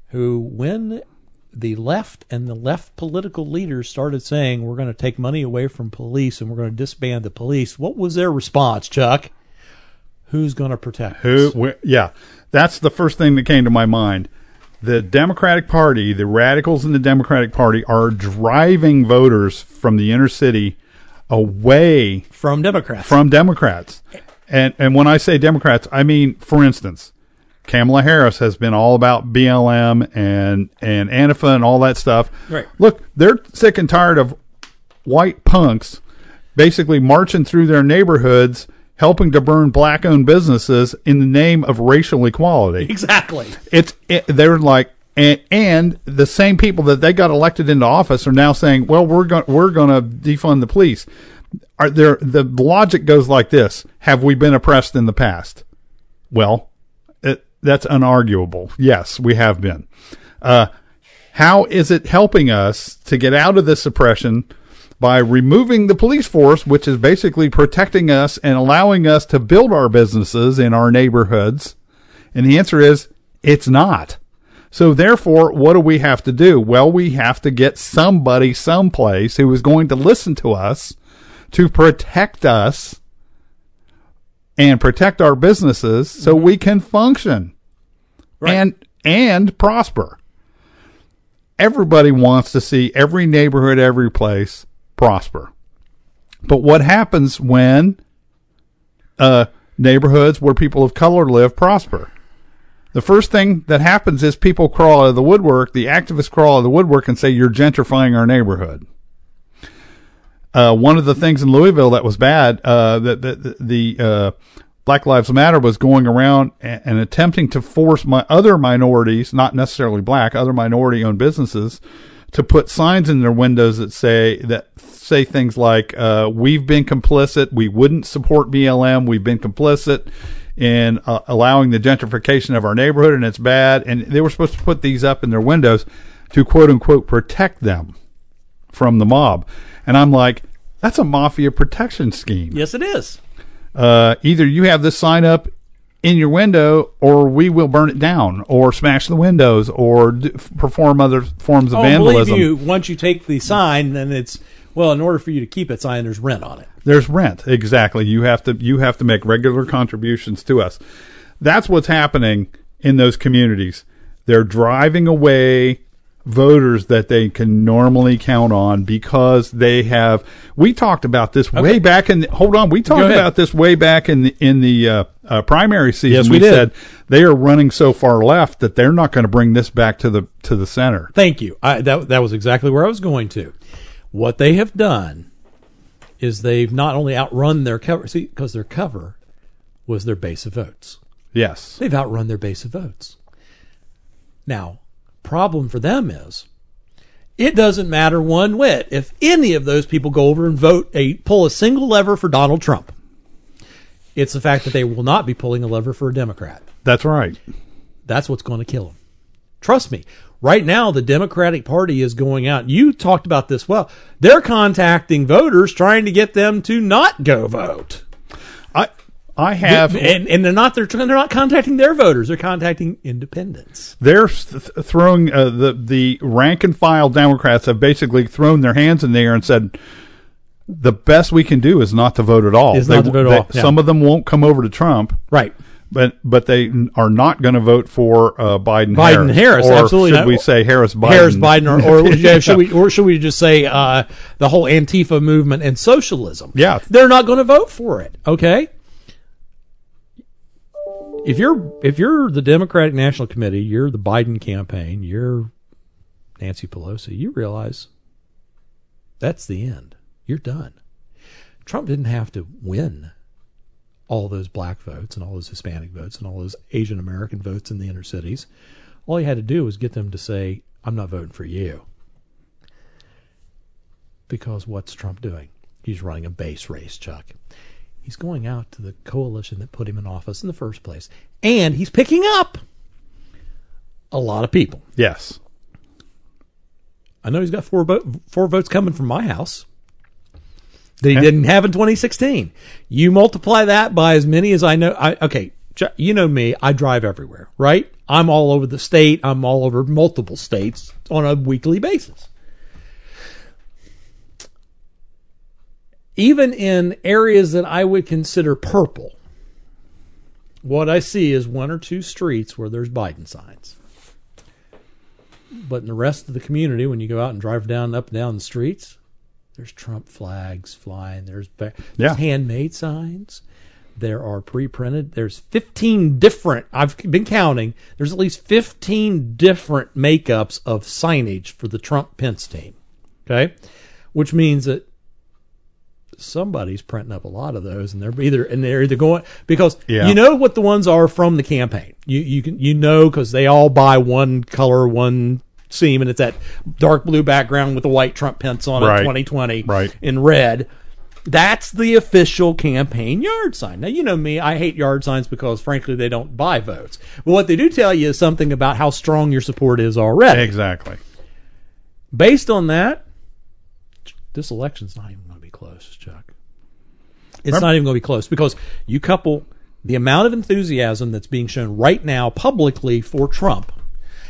who when the left and the left political leaders started saying we're going to take money away from police and we're going to disband the police, what was their response, Chuck? Who's going to protect Who? wh- yeah, that's the first thing that came to my mind. The Democratic Party, the radicals in the Democratic Party, are driving voters from the inner city away From Democrats. from Democrats. And and when I say Democrats, I mean, for instance, Kamala Harris has been all about BLM and and Antifa and all that stuff. Right. Look, they're sick and tired of white punks basically marching through their neighborhoods helping to burn black owned businesses in the name of racial equality. exactly. It's it, they're like and, and the same people that they got elected into office are now saying, "Well, we're going we're going to defund the police." Are there the logic goes like this: Have we been oppressed in the past? Well, that's unarguable. Yes, we have been. Uh, how is it helping us to get out of this oppression by removing the police force, which is basically protecting us and allowing us to build our businesses in our neighborhoods? And the answer is it's not. So therefore, what do we have to do? Well, we have to get somebody someplace who is going to listen to us to protect us and protect our businesses so we can function Right. and and prosper. Everybody wants to see every neighborhood, every place prosper. But what happens when uh, neighborhoods where people of color live prosper? The first thing that happens is people crawl out of the woodwork, the activists crawl out of the woodwork and say, You're gentrifying our neighborhood. Uh, one of the things in Louisville that was bad, uh, that, that the uh, Black Lives Matter was going around and, and attempting to force my other minorities, not necessarily black, other minority-owned businesses, to put signs in their windows that say that say things like, uh, "We've been complicit. We wouldn't support BLM. We've been complicit." in uh, allowing the gentrification of our neighborhood and it's bad and they were supposed to put these up in their windows to quote unquote protect them from the mob and i'm like that's a mafia protection scheme Yes, it is. uh, either you have this sign up in your window or we will burn it down or smash the windows or d- perform other forms of Oh, vandalism believe you, once you take the sign, then it's well. In order for you to keep it sign, there's rent on it. There's rent. Exactly. You have to you have to make regular contributions to us. That's what's happening in those communities. They're driving away voters that they can normally count on because they have we talked about this way back in hold on we talked about this way back in the in the uh, uh, primary season Yes, we did. said they are running so far left that they're not going to bring this back to the to the center Thank you. I, that that was exactly where I was going to. What they have done is they've not only outrun their cover, see, because their cover was their base of votes. yes They've outrun their base of votes. Now, problem for them is it doesn't matter one whit if any of those people go over and vote a pull a single lever for Donald Trump. It's the fact that they will not be pulling a lever for a Democrat. that's right That's what's going to kill them. Trust me. Right now, the Democratic Party is going out. You talked about this well. They're contacting voters trying to get them to not go vote. I have and, and they're not they're, they're not contacting their voters. They're contacting independents. they're th- throwing uh, the the rank and file Democrats have basically thrown their hands in the air and said the best we can do is not to vote at all. Is They not to vote at all, yeah. Some of them won't come over to Trump, Right. but but they are not going to vote for uh, Biden. Biden Harris, or absolutely Should not. we say Harris Biden? Harris Biden or, or <laughs> yeah, should we or should we just say uh, the whole Antifa movement and socialism? Yeah. They're not going to vote for it. Okay. If you're if you're the Democratic National Committee, you're the Biden campaign, you're Nancy Pelosi, you realize that's the end. You're done. Trump didn't have to win all those black votes and all those Hispanic votes and all those Asian American votes in the inner cities. All he had to do was get them to say, I'm not voting for you. Because what's Trump doing? He's running a base race, Chuck. He's going out to the coalition that put him in office in the first place. And he's picking up a lot of people. Yes. I know he's got four, vo- four votes coming from my house that he didn't have in 2016. You multiply that by as many as I know. I, okay, you know me. I drive everywhere, right? I'm all over the state. I'm all over multiple states on a weekly basis. Even in areas that I would consider purple, what I see is one or two streets where there's Biden signs. But in the rest of the community, when you go out and drive down up and down the streets, there's Trump flags flying. There's, ba- Yeah. handmade signs. There are pre-printed. There's 15 different. I've been counting. There's at least 15 different makeups of signage for the Trump Pence team. Okay, which means that somebody's printing up a lot of those, and they're either and they're either going because Yeah. you know what the ones are from the campaign. You you can you know because they all buy one color, one seam, and it's that dark blue background with the white Trump Pence on Right. it, 2020, Right. in red. That's the official campaign yard sign. Now, you know me, I hate yard signs because, frankly, they don't buy votes. But what they do tell you is something about how strong your support is already. Exactly. Based on that, this election's not even going to be close, Chuck. It's not even going to be close because you couple the amount of enthusiasm that's being shown right now publicly for Trump,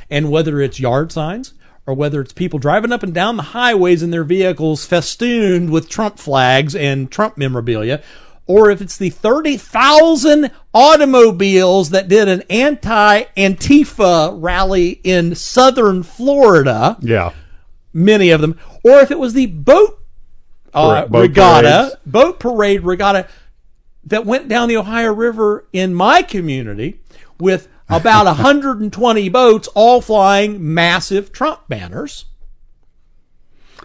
and whether it's yard signs or whether it's people driving up and down the highways in their vehicles festooned with Trump flags and Trump memorabilia, or if it's the 30,000 automobiles that did an anti Antifa rally in southern Florida Yeah. many of them, or if it was the boat, uh, boat regatta, parades. boat parade regatta that went down the Ohio River in my community with about <laughs> 120 boats all flying massive Trump banners.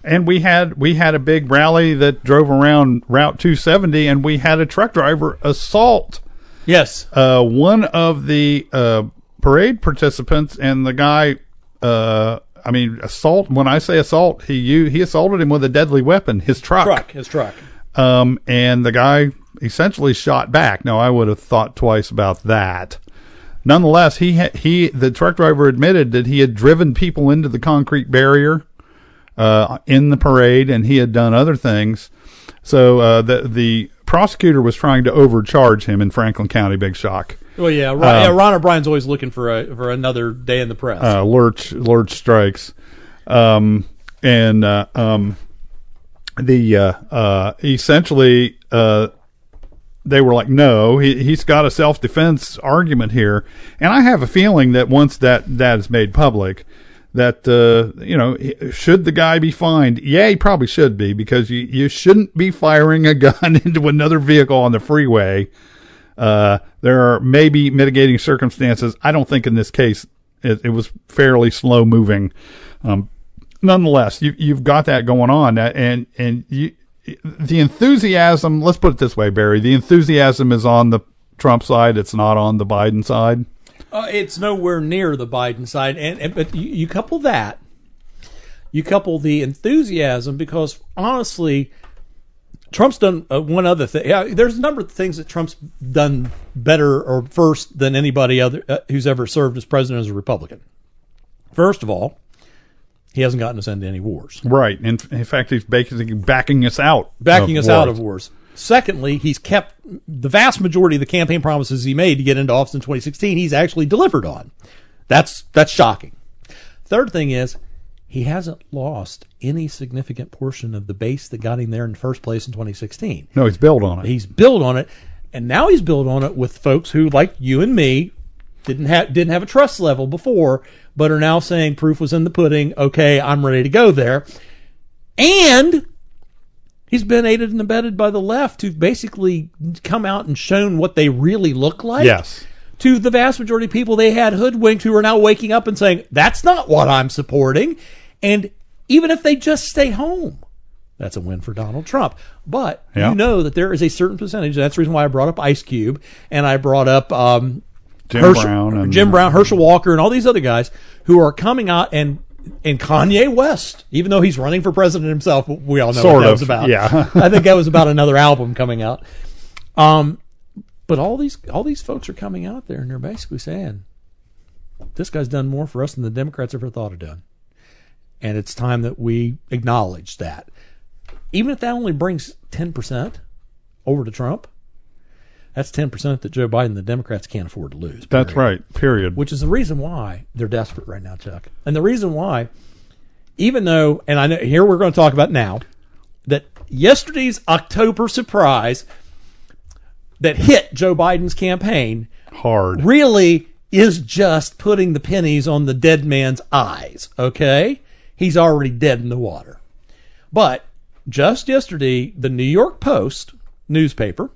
And we had we had a big rally that drove around Route 270, and we had a truck driver assault Yes. uh, one of the uh, parade participants, and the guy. Uh, I mean, assault. When I say assault, he u- he assaulted him with a deadly weapon, his truck. Truck, his truck. Um, and the guy essentially shot back. Now, I would have thought twice about that. Nonetheless, he ha- he the truck driver admitted that he had driven people into the concrete barrier uh, in the parade, and he had done other things. So uh, the the prosecutor was trying to overcharge him in Franklin County. Big shock. Well, yeah, Ron, yeah, Ron O'Brien's always looking for a for another day in the press. uh, lurch lurch strikes, um, and uh, um, the uh, uh, essentially uh, they were like, no, he he's got a self defense argument here, and I have a feeling that once that that is made public, that uh, you know should the guy be fined? Yeah, he probably should be because you you shouldn't be firing a <laughs> gun into another vehicle on the freeway. Uh, there are maybe mitigating circumstances. I don't think in this case it, it was fairly slow moving. Um, nonetheless, you, you've got that going on, and and you, the enthusiasm. Let's put it this way, Barry. The enthusiasm is on the Trump side. It's not on the Biden side. Uh, it's nowhere near the Biden side, and, and but you, you couple that, you couple the enthusiasm because honestly, Trump's done uh, one other thing. Yeah, there's a number of things that Trump's done better or first than anybody other uh, who's ever served as president as a Republican. First of all, he hasn't gotten us into any wars. Right. In, in fact, he's basically backing us out. Backing us wars. out of wars. Secondly, he's kept the vast majority of the campaign promises he made to get into office in 2016. He's actually delivered on. That's that's shocking. Third thing is he hasn't lost any significant portion of the base that got him there in the first place in 2016. No, he's built on it. He's built on it, and now he's built on it with folks who, like you and me, didn't have didn't have a trust level before, but are now saying proof was in the pudding. Okay, I'm ready to go there, and he's been aided and abetted by the left, who've basically come out and shown what they really look like. yes. To the vast majority of people they had hoodwinked who are now waking up and saying, that's not what I'm supporting. And even if they just stay home, that's a win for Donald Trump. But Yeah. you know that there is a certain percentage. That's the reason why I brought up Ice Cube and I brought up um, Jim Herschel- Brown and Jim Brown, Herschel Walker, and all these other guys who are coming out and and Kanye West, even though he's running for president himself, we all know Sort what that of, was about. yeah. <laughs> I think that was about <laughs> another album coming out. Um, but all these all these folks are coming out there and they're basically saying, "This guy's done more for us than the Democrats ever thought of done," and it's time that we acknowledge that. Even if that only brings ten percent over to Trump, that's ten percent that Joe Biden and the Democrats can't afford to lose. That's right. Period. which is the reason why they're desperate right now, Chuck. And the reason why, even though, and I know here we're going to talk about now, that yesterday's October surprise that hit Joe Biden's campaign Hard. really is just putting the pennies on the dead man's eyes, okay? He's already dead in the water. But just yesterday, the New York Post newspaper,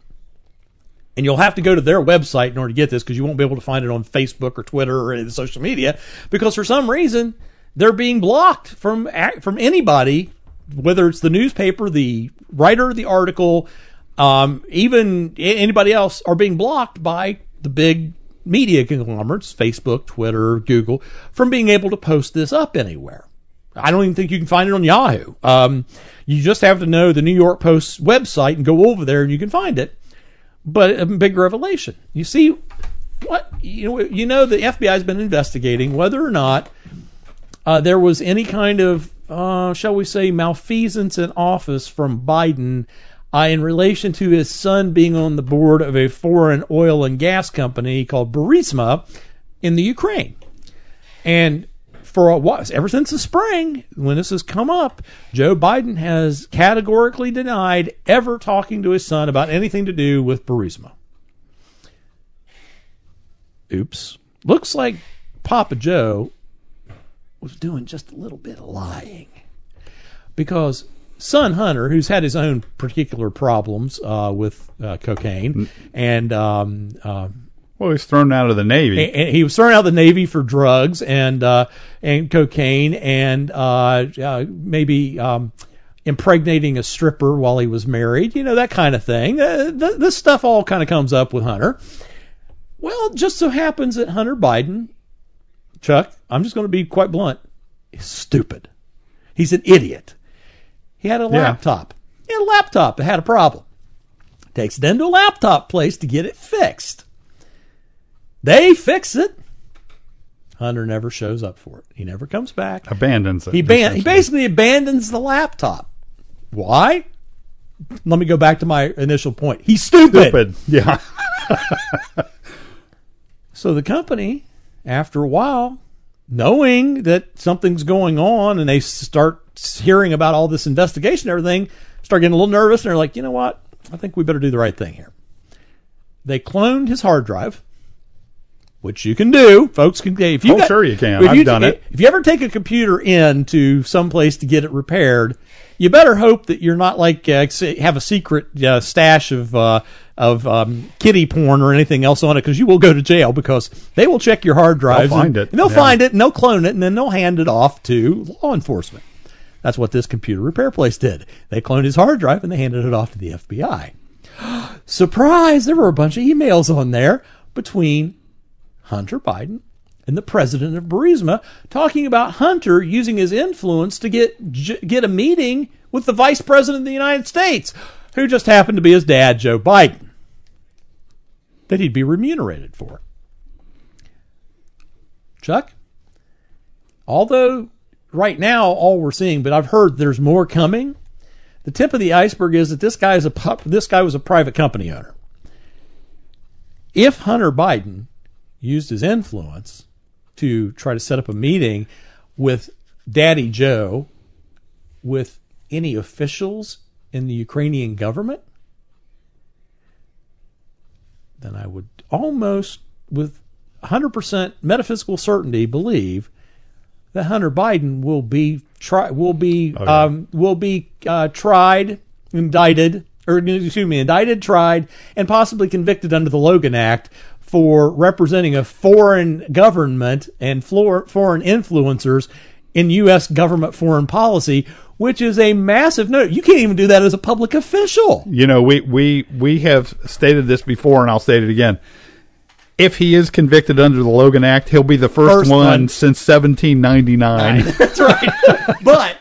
and you'll have to go to their website in order to get this because you won't be able to find it on Facebook or Twitter or any of the social media because for some reason they're being blocked from from anybody, whether it's the newspaper, the writer the article, um, even anybody else, are being blocked by the big media conglomerates, Facebook, Twitter, Google, from being able to post this up anywhere. I don't even think you can find it on Yahoo. Um, you just have to know the New York Post website and go over there and you can find it. But a big revelation. You see, what you know, you know the FBI has been investigating whether or not uh, there was any kind of, uh, shall we say, malfeasance in office from Biden uh, in relation to his son being on the board of a foreign oil and gas company called Burisma in the Ukraine. And for a while, ever since the spring, when this has come up, Joe Biden has categorically denied ever talking to his son about anything to do with Burisma. Oops. Looks like Papa Joe was doing just a little bit of lying. Because son Hunter, who's had his own particular problems uh, with uh, cocaine, and um, uh, Well, he's thrown out of the Navy. and he was thrown out of the Navy for drugs and uh, and cocaine and uh, uh, maybe um, impregnating a stripper while he was married. You know that kind of thing. Uh, th- this stuff all kind of comes up with Hunter. Well, just so happens that Hunter Biden, Chuck, I'm just going to be quite blunt, is stupid. He's an idiot. He had a laptop. He had a laptop that had a problem. Takes it into a laptop place to get it fixed. They fix it. Hunter never shows up for it. He never comes back. Abandons it. He ban- he basically abandons the laptop. Why? Let me go back to my initial point. He's stupid. Stupid. Yeah. <laughs> So the company, after a while, knowing that something's going on and they start hearing about all this investigation and everything, start getting a little nervous and they're like, you know what? I think we better do the right thing here. They cloned his hard drive which you can do, folks can. If you Oh, sure you can. I've you- done it. If you ever take a computer in to some place to get it repaired, you better hope that you're not like uh, have a secret uh, stash of uh, of um, kitty porn or anything else on it because you will go to jail because they will check your hard drives. find and, it. and they'll Yeah. find it and they'll clone it and then they'll hand it off to law enforcement. That's what this computer repair place did. They cloned his hard drive and they handed it off to the FBI. <gasps> Surprise! There were a bunch of emails on there between Hunter Biden and the president of Burisma talking about Hunter using his influence to get get a meeting with the vice president of the United States, who just happened to be his dad, Joe Biden, that he'd be remunerated for. Chuck, although right now all we're seeing, but I've heard there's more coming. The tip of the iceberg is that this guy is a this guy was a private company owner. If Hunter Biden used his influence to try to set up a meeting with Daddy Joe, with any officials in the Ukrainian government, then I would almost, with 100% metaphysical certainty, believe that Hunter Biden will be try will be yeah. um, will be uh, tried, indicted, or excuse me, indicted, tried, and possibly convicted under the Logan Act for representing a foreign government and floor, foreign influencers in U.S. government foreign policy, which is a massive no. You can't even do that as a public official. You know, we we we have stated this before, and I'll state it again. If he is convicted under the Logan Act, he'll be the first, First one, one. since 1799. <laughs> That's right. but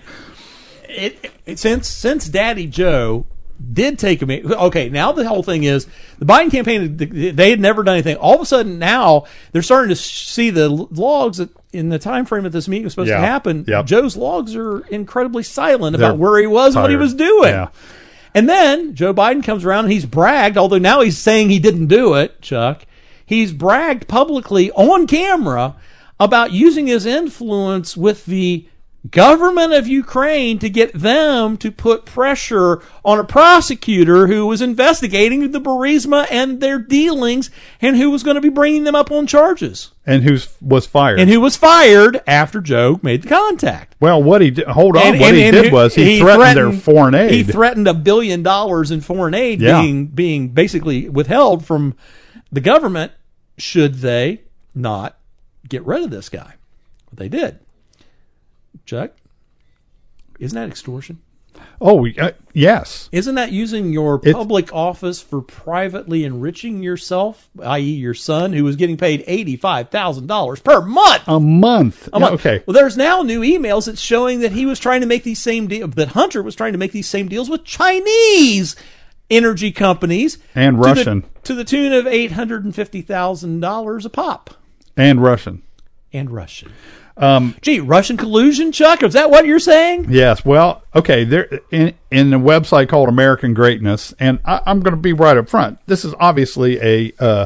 it, it since since Daddy Joe did take a. Okay, now the whole thing is the Biden campaign. They had never done anything. All of a sudden, now they're starting to see the logs that in the time frame that this meeting was supposed Yeah. to happen. Yep. Joe's logs are incredibly silent They're about where he was and what he was doing. Yeah. And then Joe Biden comes around and he's bragged, although now he's saying he didn't do it, Chuck. He's bragged publicly on camera about using his influence with the government of Ukraine to get them to put pressure on a prosecutor who was investigating the Burisma and their dealings and who was going to be bringing them up on charges and who was fired. and who was fired after Joe made the contact. well, what he did, hold on, And- what and- he and did who- was he, threatened, their foreign aid. He threatened a billion dollars in foreign aid Yeah. being being basically withheld from the government should they not get rid of this guy. They did. Chuck, isn't that extortion? oh, uh, yes. Isn't that using your It's- public office for privately enriching yourself, i.e., your son, who was getting paid eighty-five thousand dollars per month? A month. I'm Yeah, okay. Well, there's now new emails that's showing that he was trying to make these same deals, that Hunter was trying to make these same deals with Chinese energy companies And to the- Russian. to the tune of eight hundred and fifty thousand dollars a pop, And Russian. and Russian. Um, Gee, Russian collusion, Chuck? Is that what you're saying? Yes. Well, okay. There in in a website called American Greatness, and I, I'm going to be right up front. This is obviously a uh,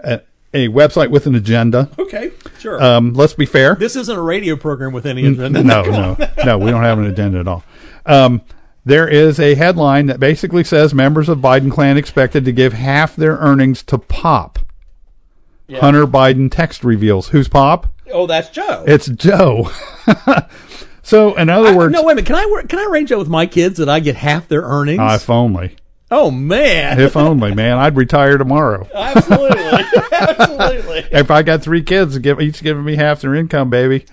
a, a website with an agenda. Okay, sure. Um, let's be fair. this isn't a radio program with any agenda. no, <laughs> no, no. We don't have an agenda at all. Um, there is a headline that basically says members of Biden clan expected to give half their earnings to Pop. Hunter Biden text reveals who's Pop. Oh, that's Joe. It's Joe. <laughs> so, in other I- words, no, wait a minute. Can I work, can I arrange that with my kids that I get half their earnings? Ah, if only, oh man, if only, man, I'd retire tomorrow. <laughs> absolutely, <laughs> absolutely. If I got three kids, give each giving me half their income, baby.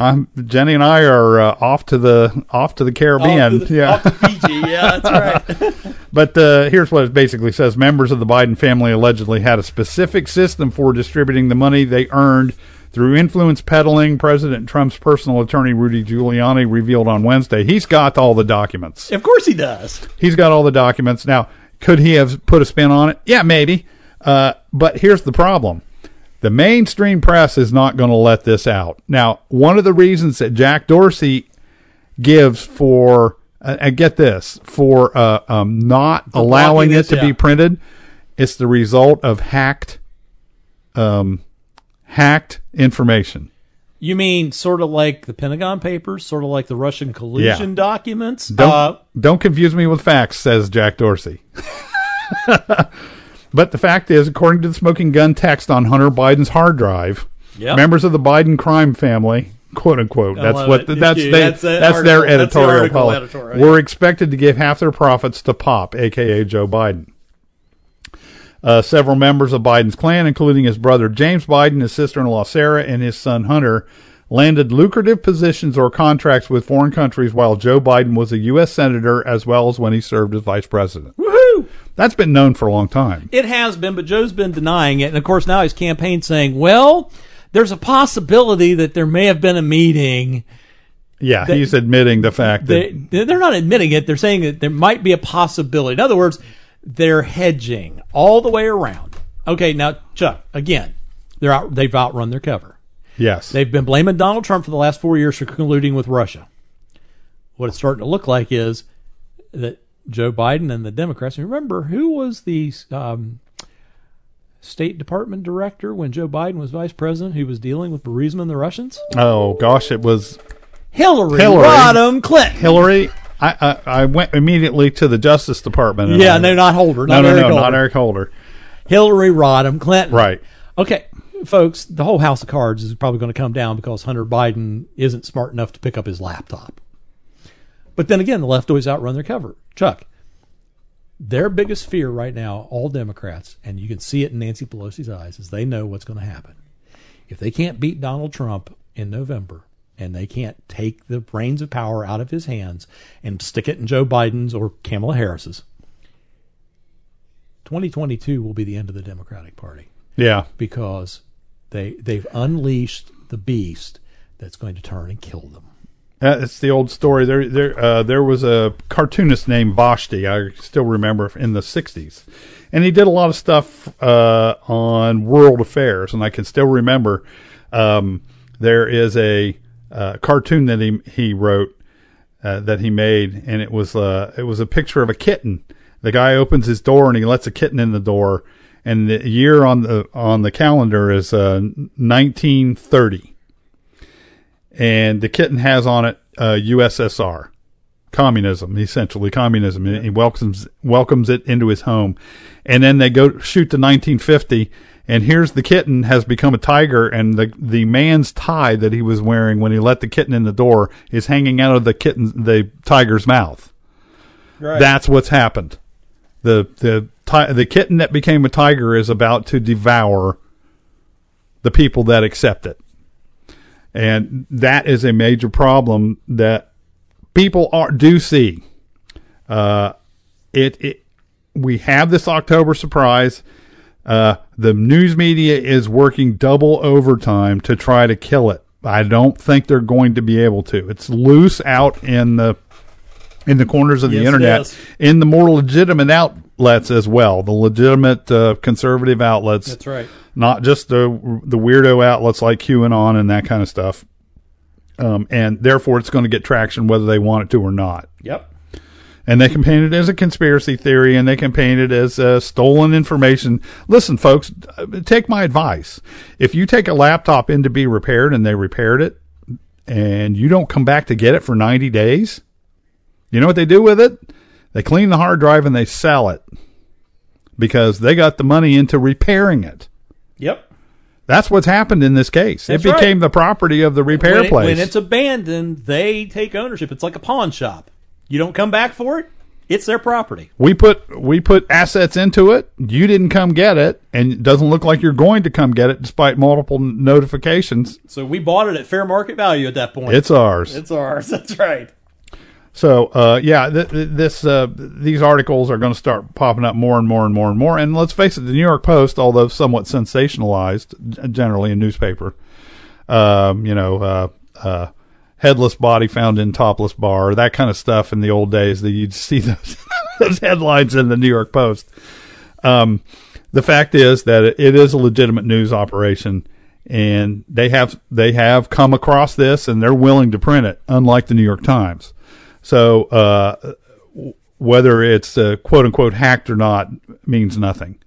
Um, Jenny and I are uh, off to the off to the Caribbean. Off to the- yeah, off to Fiji. Yeah, that's <laughs> right. But uh, here's what it basically says: Members of the Biden family allegedly had a specific system for distributing the money they earned through influence peddling. President Trump's personal attorney Rudy Giuliani revealed on Wednesday he's got all the documents. of course he does. He's got all the documents. Now, could he have put a spin on it? Yeah, maybe. Uh, but here's the problem. The mainstream press is not going to let this out. Now, one of the reasons that Jack Dorsey gives for, uh, uh, get this, for uh, um, not allowing it to be printed, it's the result of hacked, um, hacked information. You mean sort of like the Pentagon Papers, sort of like the Russian collusion Yeah. documents? Don't Uh, don't confuse me with facts, says Jack Dorsey. <laughs> But the fact is, according to the smoking gun text on Hunter Biden's hard drive, Yep. members of the Biden crime family, quote unquote, I that's what the, that's they, That's that's, the their article. That's the editorial article policy. editor, right? We're expected to give half their profits to Pop, aka Joe Biden. Uh, several members of Biden's clan, including his brother James Biden, his sister-in-law Sarah, and his son Hunter, landed lucrative positions or contracts with foreign countries while Joe Biden was a U.S. senator, as well as when he served as vice president. Woohoo! That's been known for a long time. It has been, but Joe's been denying it. And of course, now his campaign saying, well, there's a possibility that there may have been a meeting. Yeah, he's admitting the fact that They, they're not admitting it. They're saying that there might be a possibility. In other words, they're hedging all the way around. Okay, now, Chuck, again, they're out, they've outrun their cover. yes, They've been blaming Donald Trump for the last four years for colluding with Russia. What it's starting to look like is that Joe Biden and the Democrats. Remember who was the um, State Department director when Joe Biden was vice president? Who was dealing with Burisma and the Russians? Oh gosh, it was Hillary, Hillary. Rodham Clinton. Hillary. I, I I went immediately to the Justice Department. yeah, I- no, not Holder. no, Not no, Eric no, Holder. not Eric Holder. Hillary Rodham Clinton. Right. Okay, folks, the whole house of cards is probably going to come down because Hunter Biden isn't smart enough to pick up his laptop. But then again, the left always outrun their cover. Chuck, their biggest fear right now, all Democrats, and you can see it in Nancy Pelosi's eyes, is they know what's going to happen. If they can't beat Donald Trump in November and they can't take the reins of power out of his hands and stick it in Joe Biden's or Kamala Harris's, 2022 will be the end of the Democratic Party Yeah. because they they've unleashed the beast that's going to turn and kill them. Uh, it's the old story. There, there, uh, there was a cartoonist named Vashti. I still remember in the '60s, and he did a lot of stuff uh, on world affairs. And I can still remember um, there is a uh, cartoon that he he wrote uh, that he made, and it was uh, it was a picture of a kitten. The guy opens his door and he lets a kitten in the door, and the year on the on the calendar is uh, 1930 and the kitten has on it uh, USSR, communism, essentially communism. And he welcomes welcomes it into his home, and then they go shoot to 1950, and here's the kitten has become a tiger, and the the man's tie that he was wearing when he let the kitten in the door is hanging out of the kitten the tiger's mouth. Right. That's what's happened. The the ti- the kitten that became a tiger is about to devour the people that accept it. And that is a major problem that people are do see. Uh, it, it we have this October surprise. Uh, the news media is working double overtime to try to kill it. I don't think they're going to be able to. It's loose out in the in the corners of the Yes, internet, in the more legitimate outlets as well, the legitimate uh, conservative outlets That's right. Not just the the weirdo outlets like QAnon and that kind of stuff. Um, and therefore, it's going to get traction whether they want it to or not. Yep. And they can paint it as a conspiracy theory, and they can paint it as uh, stolen information. Listen, folks, take my advice. If you take a laptop in to be repaired, and they repaired it, and you don't come back to get it for ninety days, you know what they do with it? They clean the hard drive and they sell it because they got the money into repairing it. Yep. That's what's happened in this case. That's it became right. the property of the repair when, it- place. when it's abandoned, they take ownership. It's like a pawn shop. You don't come back for it; it's their property. we put we put assets into it. You didn't come get it, and it doesn't look like you're going to come get it, despite multiple notifications. So we bought it at fair market value at that point. It's ours. it's ours. <laughs> That's right. So, uh, yeah, th- th- this uh, these articles are going to start popping up more and more and more and more. And let's face it, the New York Post, although somewhat sensationalized, generally a newspaper, um, you know, uh, uh, headless body found in topless bar, that kind of stuff. In the old days, that you'd <laughs> see those, those headlines in the New York Post. Um, the fact is that it is a legitimate news operation, and they have they have come across this, and they're willing to print it, unlike the New York Times. So uh, whether it's uh, quote unquote hacked or not means nothing.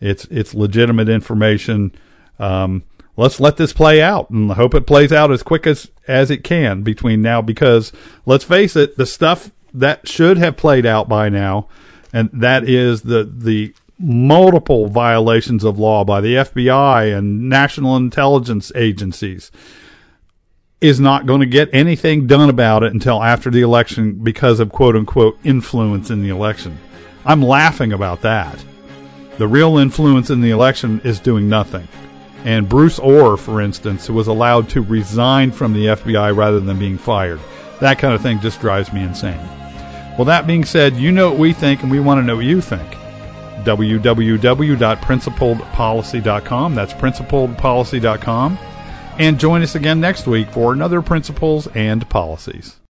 It's it's legitimate information. Um, let's let this play out and hope it plays out as quick as as it can between now. Because let's face it, the stuff that should have played out by now, and that is the the multiple violations of law by the FBI and national intelligence agencies is not going to get anything done about it until after the election because of quote unquote influence in the election. I'm laughing about that. The real influence in the election is doing nothing. And Bruce Ohr, for instance, was allowed to resign from the FBI rather than being fired. That kind of thing just drives me insane. Well, that being said, you know what we think, and we want to know what you think. www.principledpolicy.com. That's principledpolicy.com. And join us again next week for another Principles and Policies.